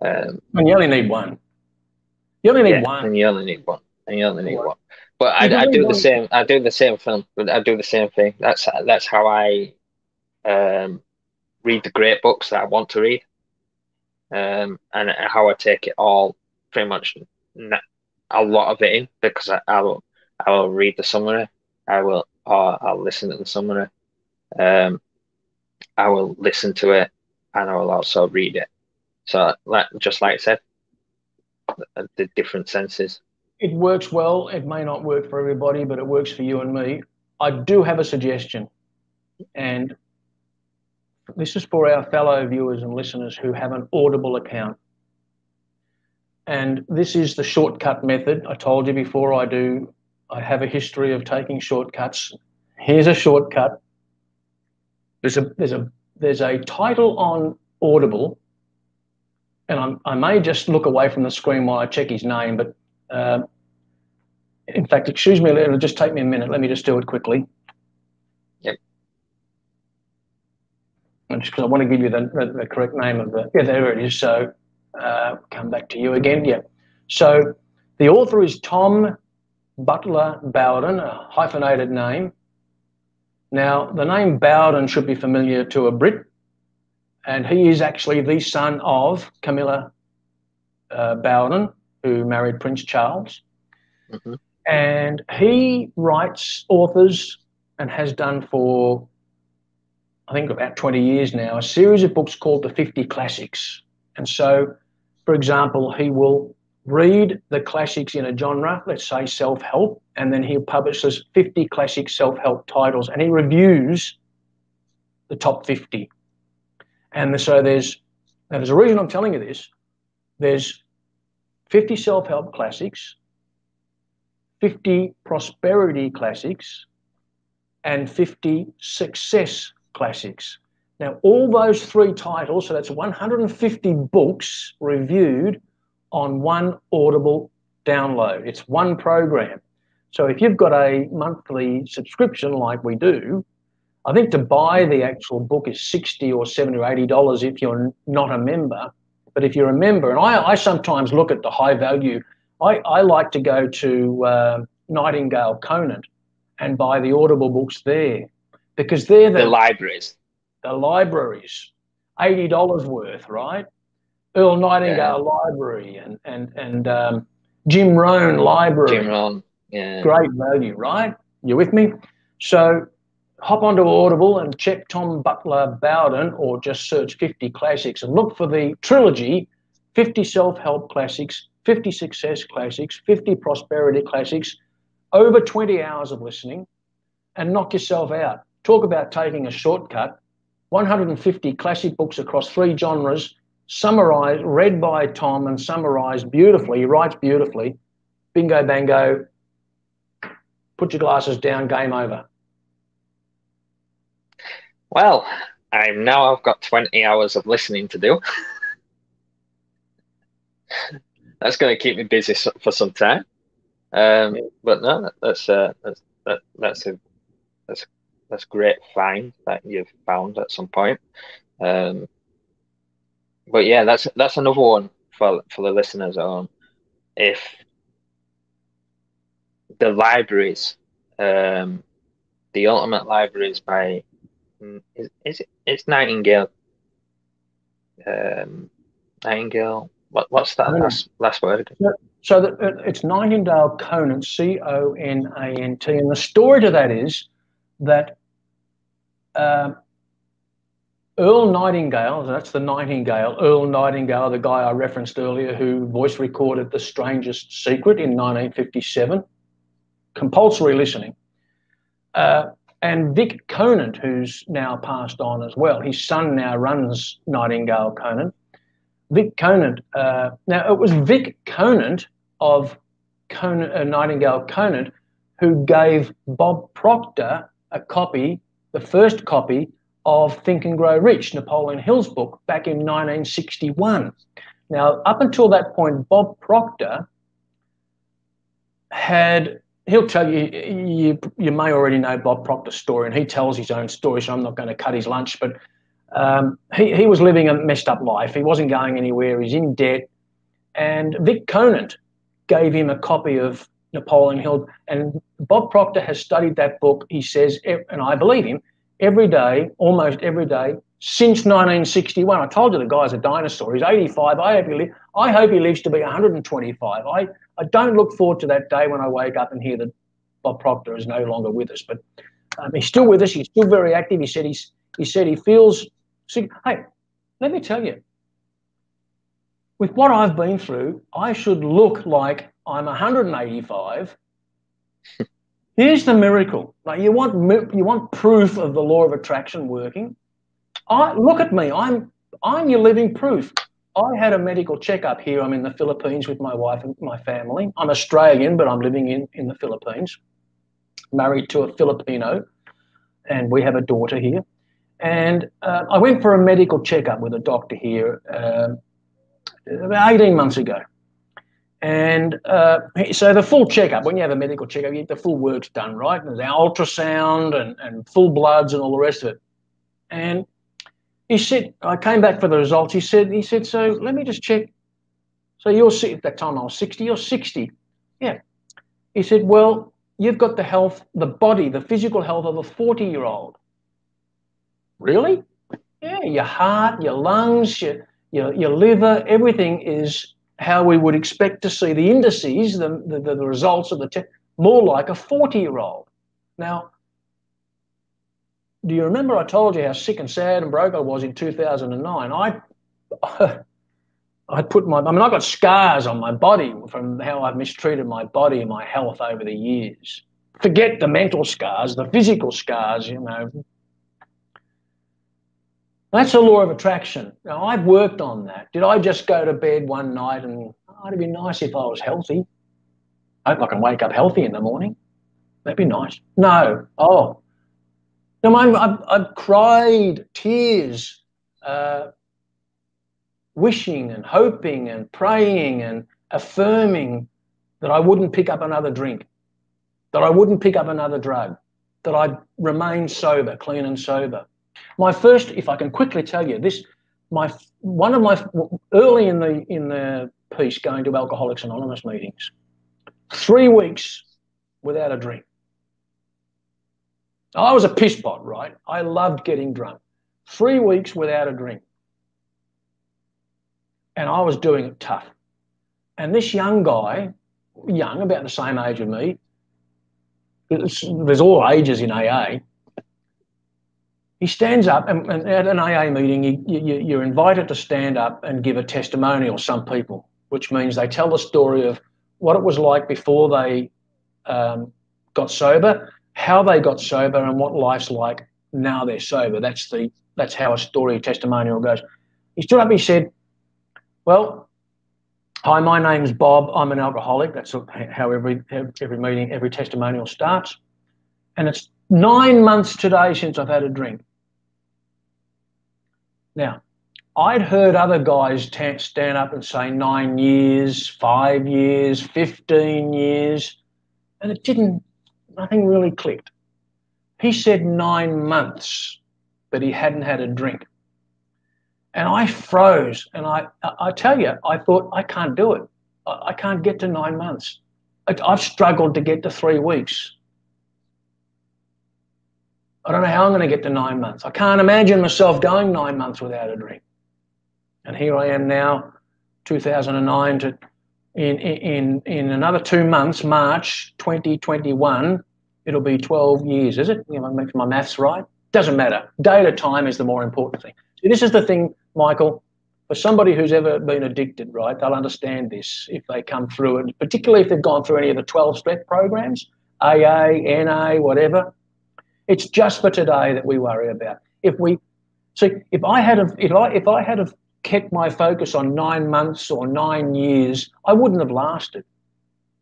Um,
and you only need one. You only need yeah, one.
And you only need one. And you only need one. But I, I do the same. I do the same film. I do the same thing. That's that's how I um, read the great books that I want to read, um, and how I take it all pretty much a lot of it in because I, I will I will read the summary, I will or I'll listen to the summary, um, I will listen to it, and I will also read it. So, like just like I said, the, the different senses.
It works well. It may not work for everybody, but it works for you and me. I do have a suggestion, and this is for our fellow viewers and listeners who have an Audible account. And this is the shortcut method. I told you before I do, I have a history of taking shortcuts. Here's a shortcut. There's a there's a there's a title on Audible, and I'm, i may just look away from the screen while I check his name, but uh, in fact, excuse me, it'll just take me a minute. Let me just do it quickly.
Yep.
Just because I want to give you the, the, the, correct name of the, yeah, there it is. So uh, come back to you again. Yeah. So the author is Tom Butler Bowdon, a hyphenated name. Now, the name Bowden should be familiar to a Brit, and he is actually the son of Camilla uh, Bowden, who married Prince Charles. Mm-hmm. And he writes authors and has done for, I think, about 20 years now, a series of books called the 50 Classics. And so, for example, he will read the classics in a genre, let's say self help, and then he publishes 50 classic self help titles and he reviews the top 50. And so there's, now there's a reason I'm telling you this. There's 50 self help classics, 50 prosperity classics, and 50 success classics. Now, all those three titles, so that's 150 books reviewed on one Audible download. It's one program. So if you've got a monthly subscription like we do, I think to buy the actual book is 60 or 70 or 80 dollars if you're not a member. But if you're a member, and I, I sometimes look at the high value, I, I like to go to uh, Nightingale Conant and buy the Audible books there because they're the,
the libraries.
The libraries, $80 worth, right? Earl Nightingale yeah. Library and and and um, Jim Rohn Library.
Jim Rohn, yeah,
great value, right? You with me? So hop onto Audible and check Tom Butler Bowdon, or just search 50 classics and look for the trilogy: 50 self-help classics, 50 success classics, 50 prosperity classics. Over 20 hours of listening, and knock yourself out. Talk about taking a shortcut. 150 classic books across three genres summarized, read by Tom and summarized beautifully. He writes beautifully. Bingo, bango. Put your glasses down, game over.
Well, I'm now I've got 20 hours of listening to do. that's going to keep me busy for some time. Um, but no, that's uh, that's that, that's a that's that's great find that you've found at some point. Um, but yeah, that's that's another one for for the listeners on. If the libraries, um, the ultimate libraries by mm, is, is it it's Nightingale. Um, Nightingale. What what's that last last word?
So that it's Nightingale Conant, C O N A N T, and the story to that is that uh, Earl Nightingale, that's the Nightingale, Earl Nightingale, the guy I referenced earlier who voice recorded The Strangest Secret in 1957, compulsory listening. Uh, and Vic Conant, who's now passed on as well, his son now runs Nightingale Conant. Vic Conant, uh, now it was Vic Conant of Conant, uh, Nightingale Conant who gave Bob Proctor a copy, the first copy of Think and Grow Rich, Napoleon Hill's book, back in 1961. Now, up until that point, Bob Proctor had, he'll tell you, you, you may already know Bob Proctor's story, and he tells his own story, so I'm not going to cut his lunch, but um, he, he was living a messed up life. He wasn't going anywhere, he's in debt. And Vic Conant gave him a copy of Napoleon Hill, and Bob Proctor has studied that book. He says, and I believe him, every day, almost every day, since 1961. I told you the guy's a dinosaur. He's 85. I hope he, li- I hope he lives to be 125. I, I don't look forward to that day when I wake up and hear that Bob Proctor is no longer with us. But um, he's still with us. He's still very active. He said he's he said he feels sick. Hey, let me tell you, with what I've been through, I should look like I'm 185 Here's the miracle. Like you want you want proof of the law of attraction working. I look at me. I'm I'm your living proof. I had a medical checkup here. I'm in the Philippines with my wife and my family. I'm Australian, but I'm living in, in the Philippines, married to a Filipino, and we have a daughter here. And uh, I went for a medical checkup with a doctor here uh, about 18 months ago. And uh, so the full checkup, when you have a medical checkup, you get the full works done, right? And There's ultrasound and, and full bloods and all the rest of it. And he said, I came back for the results. He said, he said, so let me just check. So you're at that time I was 60, you're 60. Yeah. He said, well, you've got the health, the body, the physical health of a 40 year old. Really? Yeah, your heart, your lungs, your, your, your liver, everything is how we would expect to see the indices, the, the, the results of the test, more like a 40 year old. Now, do you remember I told you how sick and sad and broke I was in 2009? I, I put my, I mean, I got scars on my body from how I've mistreated my body and my health over the years. Forget the mental scars, the physical scars, you know, that's a law of attraction. Now, I've worked on that. Did I just go to bed one night and oh, it'd be nice if I was healthy? I hope I can wake up healthy in the morning. That'd be nice. No. Oh. No, I've, I've cried tears, uh, wishing and hoping and praying and affirming that I wouldn't pick up another drink, that I wouldn't pick up another drug, that I'd remain sober, clean and sober. My first, if I can quickly tell you this, my one of my early in the in the piece going to Alcoholics Anonymous meetings, three weeks without a drink. I was a piss pot, right? I loved getting drunk. Three weeks without a drink. And I was doing it tough. And this young guy, young, about the same age as me, there's all ages in AA, he stands up and, and, at an AA meeting, you, you, you're invited to stand up and give a testimonial. Some people, which means they tell the story of what it was like before they um, got sober, how they got sober, and what life's like now they're sober. That's the that's how a story testimonial goes. He stood up. He said, "Well, hi, my name's Bob. I'm an alcoholic. That's how every every meeting, every testimonial starts, and it's nine months today since I've had a drink." Now, I'd heard other guys t- stand up and say nine years, five years, 15 years, and it didn't, nothing really clicked. He said nine months, but he hadn't had a drink. And I froze. And I, I tell you, I thought, I can't do it. I, can't get to nine months. I've struggled to get to three weeks. I don't know how I'm going to get to nine months. I can't imagine myself going nine months without a drink. And here I am now, 2009 to in in in another two months, March 2021, it'll be 12 years, is it? You know, make my maths right. Doesn't matter. Date at time is the more important thing. See, this is the thing, Michael. For somebody who's ever been addicted, right, they'll understand this if they come through it, particularly if they've gone through any of the 12 step programs, AA, NA, whatever it's just for today that we worry about. If we, so if I had, have, if I, if I had have kept my focus on nine months or nine years, I wouldn't have lasted.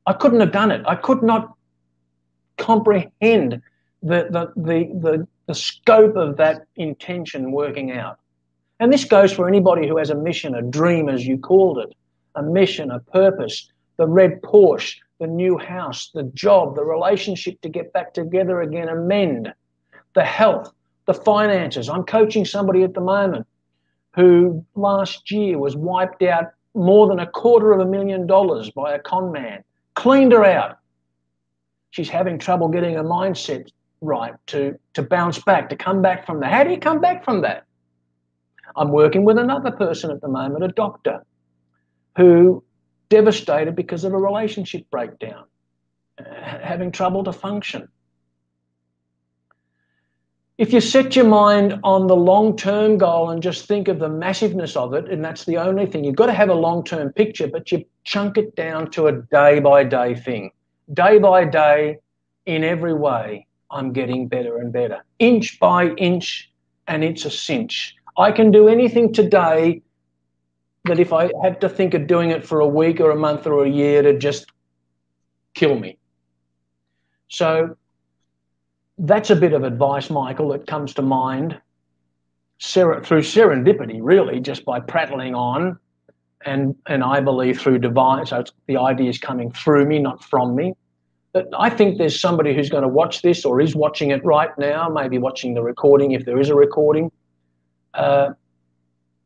I couldn't have done it. I could not comprehend the, the, the, the, the scope of that intention working out. And this goes for anybody who has a mission, a dream, as you called it, a mission, a purpose, the red Porsche, the new house, the job, the relationship to get back together again and mend, the health, the finances. I'm coaching somebody at the moment who last year was wiped out more than a quarter of a million dollars by a con man, cleaned her out. She's having trouble getting her mindset right to, to bounce back, to come back from that. How do you come back from that? I'm working with another person at the moment, a doctor, who devastated because of a relationship breakdown, having trouble to function. If you set your mind on the long term goal and just think of the massiveness of it, and that's the only thing, you've got to have a long term picture, but you chunk it down to a day by day thing. Day by day, in every way, I'm getting better and better, inch by inch, and it's a cinch. I can do anything today that if I had to think of doing it for a week or a month or a year to just kill me. So that's a bit of advice, Michael, that comes to mind. ser- through serendipity, really, just by prattling on, and and I believe through divine. So the idea is coming through me, not from me. But I think there's somebody who's going to watch this or is watching it right now, maybe watching the recording if there is a recording. Uh,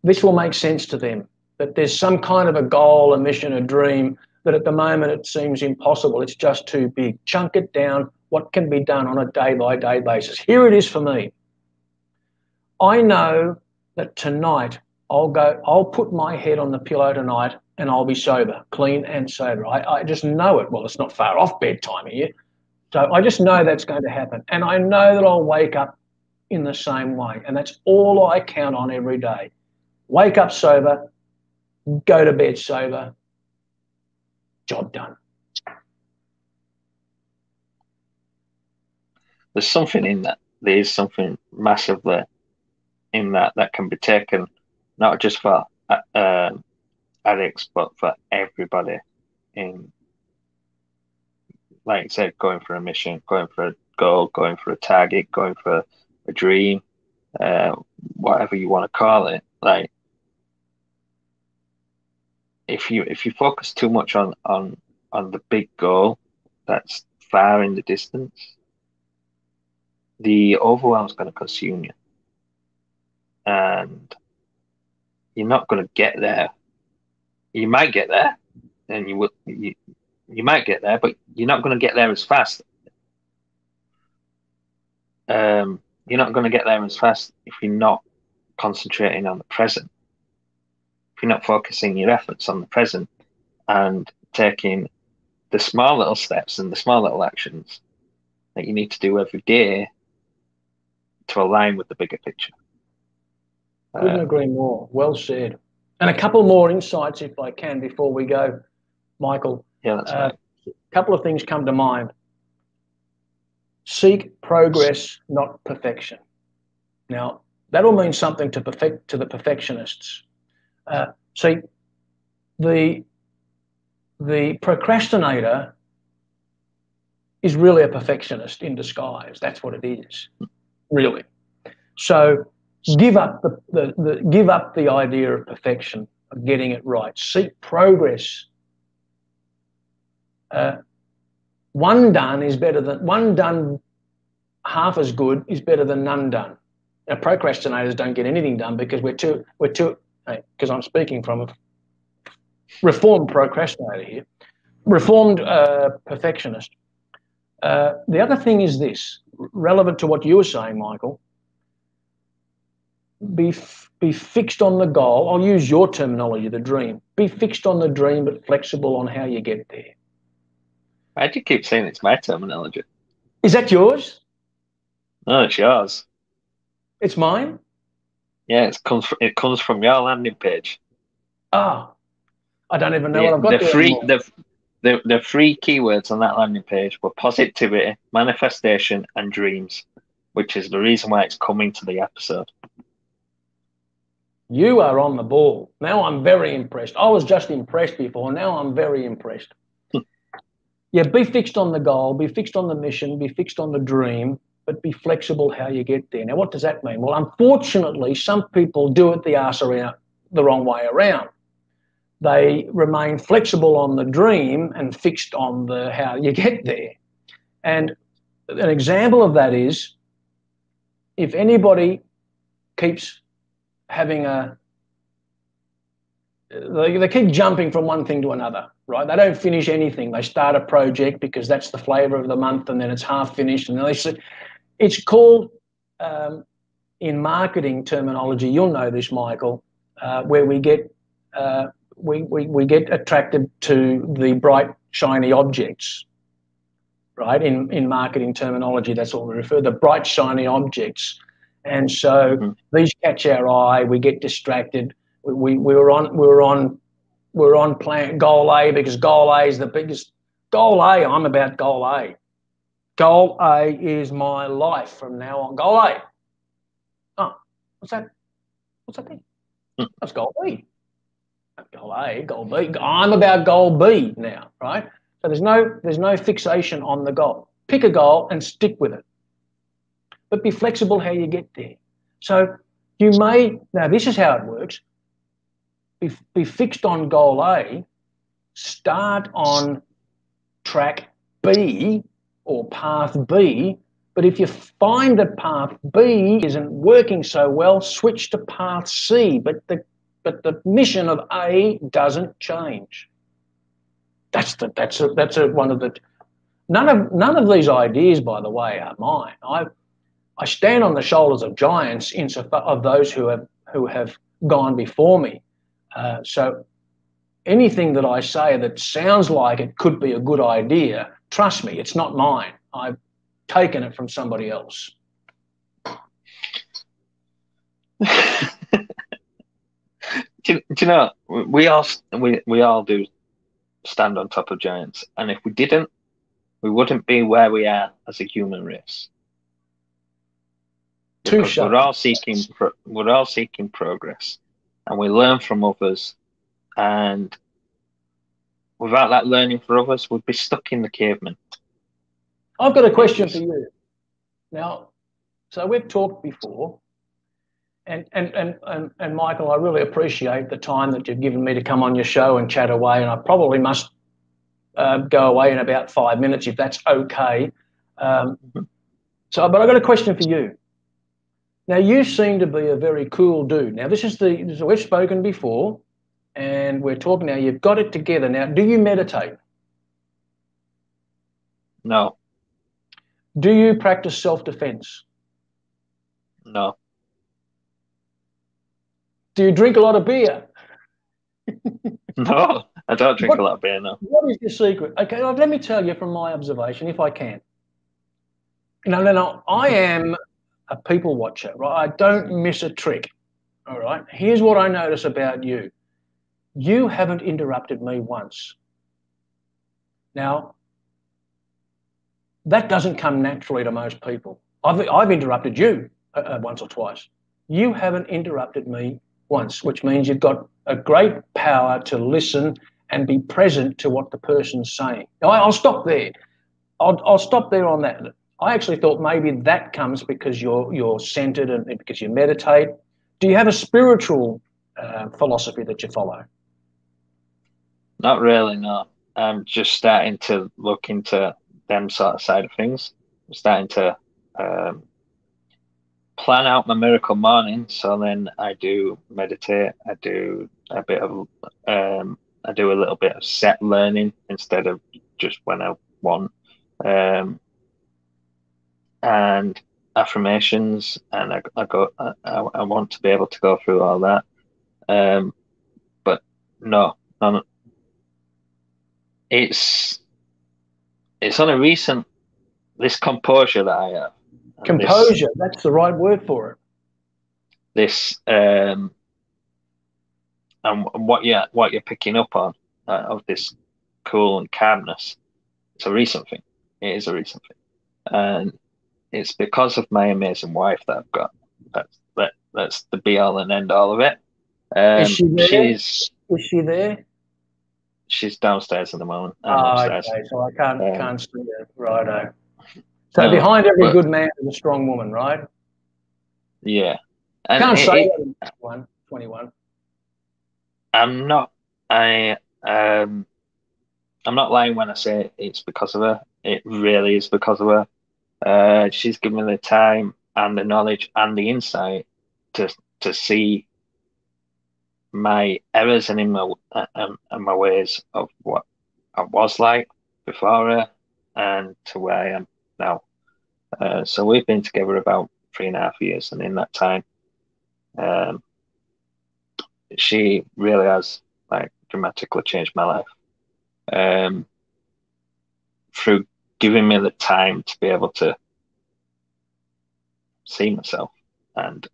this will make sense to them. That there's some kind of a goal, a mission, a dream that at the moment it seems impossible. It's just too big. Chunk it down. What can be done on a day by day basis? Here it is for me. I know that tonight I'll go, I'll put my head on the pillow tonight and I'll be sober, clean and sober. I, I just know it. Well, it's not far off bedtime here. So I just know that's going to happen. And I know that I'll wake up in the same way. And that's all I count on every day. Wake up sober, go to bed sober, job done.
There's something in that. There is something massively in that that can be taken not just for uh, um, addicts, but for everybody in, like I said, going for a mission, going for a goal, going for a target, going for a dream, uh, whatever you want to call it. Like, if you if you focus too much on on on the big goal that's far in the distance, the overwhelm is going to consume you, and you're not going to get there. You might get there, and you would you, you might get there, but you're not going to get there as fast. Um, you're not going to get there as fast if you're not concentrating on the present. You're not focusing your efforts on the present and taking the small little steps and the small little actions that you need to do every day to align with the bigger picture.
Couldn't uh, agree more. Well said. And a couple more insights, if I can, before we go, Michael.
Yeah, that's uh, right.
A couple of things come to mind. Seek progress, not perfection. Now, that'll mean something to perfect to the perfectionists. Uh, see, the the procrastinator is really a perfectionist in disguise. That's what it is, really. So give up the, the, the, give up the idea of perfection of getting it right seek progress uh, one done is better than one done half as good is better than none done now procrastinators don't get anything done because we're too we're too because i'm speaking from a reformed procrastinator here reformed uh, perfectionist uh, the other thing is this relevant to what you were saying michael be be fixed on the goal. I'll use your terminology, the dream. Be fixed on the dream, but flexible on how you get there.
Why do you keep saying it's my terminology?
Is that yours?
No, it's yours.
It's mine.
Yeah, it comes from, it comes from your landing page.
Ah, I don't even know yeah, what I've got.
The free the, the the three keywords on that landing page were positivity, manifestation, and dreams, which is the reason why it's coming to the episode.
You are on the ball. Now I'm very impressed. I was just impressed before. Now I'm very impressed. yeah, be fixed on the goal, be fixed on the mission, be fixed on the dream, but be flexible how you get there. Now, what does that mean? Well, unfortunately, some people do it the ass around the wrong way around. They remain flexible on the dream and fixed on the how you get there. And an example of that is if anybody keeps having a they, they keep jumping from one thing to another, right? They don't finish anything. They start a project because that's the flavor of the month, and then it's half finished, and then they it's called um, in marketing terminology. You'll know this, Michael, uh, where we get uh, we, we we get attracted to the bright shiny objects, right? In in marketing terminology, that's what we refer the bright shiny objects. And so mm-hmm. these catch our eye. We get distracted. We, we, we were on we were on we were on plan goal A because goal A is the biggest goal A. I'm about goal A. Goal A is my life from now on. Goal A. Oh, what's that? What's that thing? Mm. That's goal B. Goal A, goal B. I'm about goal B now, right? So there's no there's no fixation on the goal. Pick a goal and stick with it but be flexible how you get there. So You may, now this is how it works be, be fixed on goal A, start on track B or path B, but if you find that path B isn't working so well, switch to path C. But the but the mission of A doesn't change. That's the that's a, that's a, one of the none of none of these ideas, by the way, are mine. I I stand on the shoulders of giants insofar of those who have who have gone before me. Uh, so anything that I say that sounds like it could be a good idea, trust me, it's not mine. I've taken it from somebody else.
do, do, you know we all we, we all do stand on top of giants and if we didn't we wouldn't be where we are as a human race
Touche.
we're all seeking we're all seeking progress and we learn from others. And without that learning for others, we'd be stuck in the caveman.
I've got a question for you. Now, so we've talked before, and, and, and, and, and Michael, I really appreciate the time that you've given me to come on your show and chat away. And I probably must uh, go away in about five minutes if that's okay. Um, so, but I've got a question for you. Now you seem to be a very cool dude. Now this is the this is, we've spoken before, and we're talking now. You've got it together now. Do you meditate?
No.
Do you practice self defense?
No.
Do you drink a lot of beer?
no, I don't drink what, a lot of beer. No.
What is your secret? Okay, let me tell you from my observation, if I can. No, no, no. I mm-hmm. am a people watcher, right? I don't miss a trick. All right. Here's what I notice about you you haven't interrupted me once. Now, that doesn't come naturally to most people. I've, I've interrupted you uh, uh, once or twice. You haven't interrupted me once, which means you've got a great power to listen and be present to what the person's saying. Now, I'll stop there. I'll, I'll stop there on that. I actually thought maybe that comes because you're you're centered and because you meditate. Do you have a spiritual uh, philosophy that you follow?
Not really. No, I'm just starting to look into them sort of side of things. I'm starting to um, plan out my miracle morning. So then I do meditate. I do a bit of um, I do a little bit of set learning instead of just when I want. Um, and affirmations, and I, I go. I, I want to be able to go through all that. Um, but no, none. It's it's on a recent this composure that I have.
Composure. This, that's the right word for it.
This um, and what you what you're picking up on uh, of this cool and calmness. It's a recent thing. It is a recent thing, and it's because of my amazing wife that I've got. That's that, that's the be all and end all of it. Um,
is she there? She's, is she there?
She's downstairs at the moment.
Oh, okay. So I can't um, can't see her. Righto. So no, behind every but, good man is a strong woman, right?
Yeah.
And can't it, say it, one, 21.
I'm not I um I'm not lying when I say it's because of her. It really is because of her. Uh, she's given me the time and the knowledge and the insight to to see my errors and in my um, and my ways of what I was like before her and to where I am now. Uh, so we've been together about three and a half years, and in that time, um, she really has like dramatically changed my life. Um, through giving me the time to be able to see myself and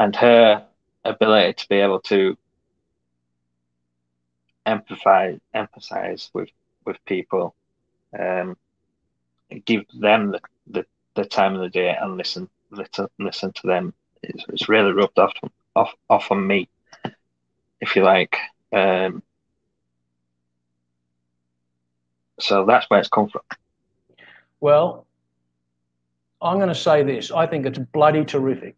and her ability to be able to empathize empathize with with people um give them the, the, the time of the day and listen listen listen to them it's, it's really rubbed off off off on me if you like um so that's where it's come from.
Well, I'm going to say this. I think it's bloody terrific.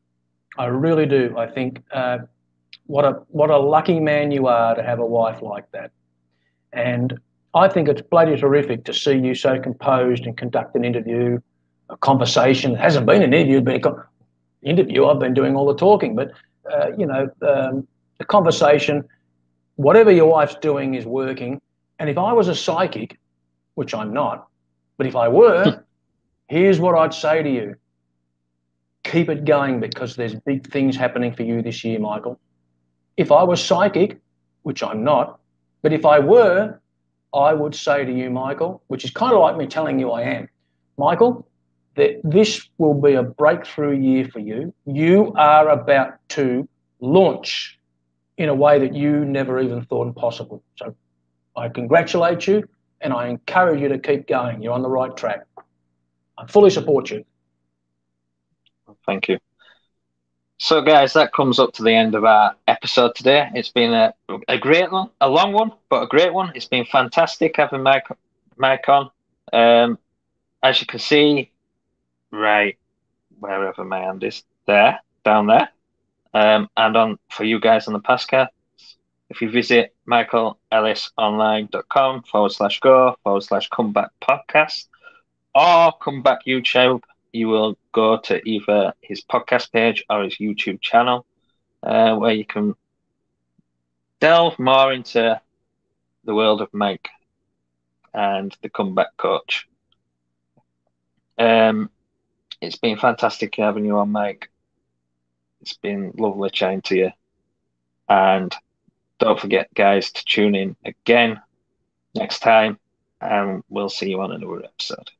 I really do. I think uh, what a what a lucky man you are to have a wife like that. And I think it's bloody terrific to see you so composed and conduct an interview, a conversation. It hasn't been an interview, but an interview. I've been doing all the talking, but uh, you know, um, the conversation, whatever your wife's doing is working. And if I was a psychic, which I'm not, but if I were, here's what I'd say to you keep it going because there's big things happening for you this year, Michael. If I was psychic, which I'm not, but if I were, I would say to you, Michael, which is kind of like me telling you I am, Michael, that this will be a breakthrough year for you. You are about to launch in a way that you never even thought possible. So I congratulate you and I encourage you to keep going. You're on the right track. I fully support you.
Thank you. So, guys, that comes up to the end of our episode today. It's been a, a great one, a long one, but a great one. It's been fantastic having Mike, Mike on. Um, as you can see, right wherever my hand is, there, down there, um, and on for you guys on the podcast, if you visit michaelellisonline.com forward slash go forward slash comeback podcast or comeback YouTube, you will go to either his podcast page or his YouTube channel uh, where you can delve more into the world of Mike and the comeback coach. Um, it's been fantastic having you on, Mike. It's been lovely chatting to you. And don't forget, guys, to tune in again next time, and we'll see you on another episode.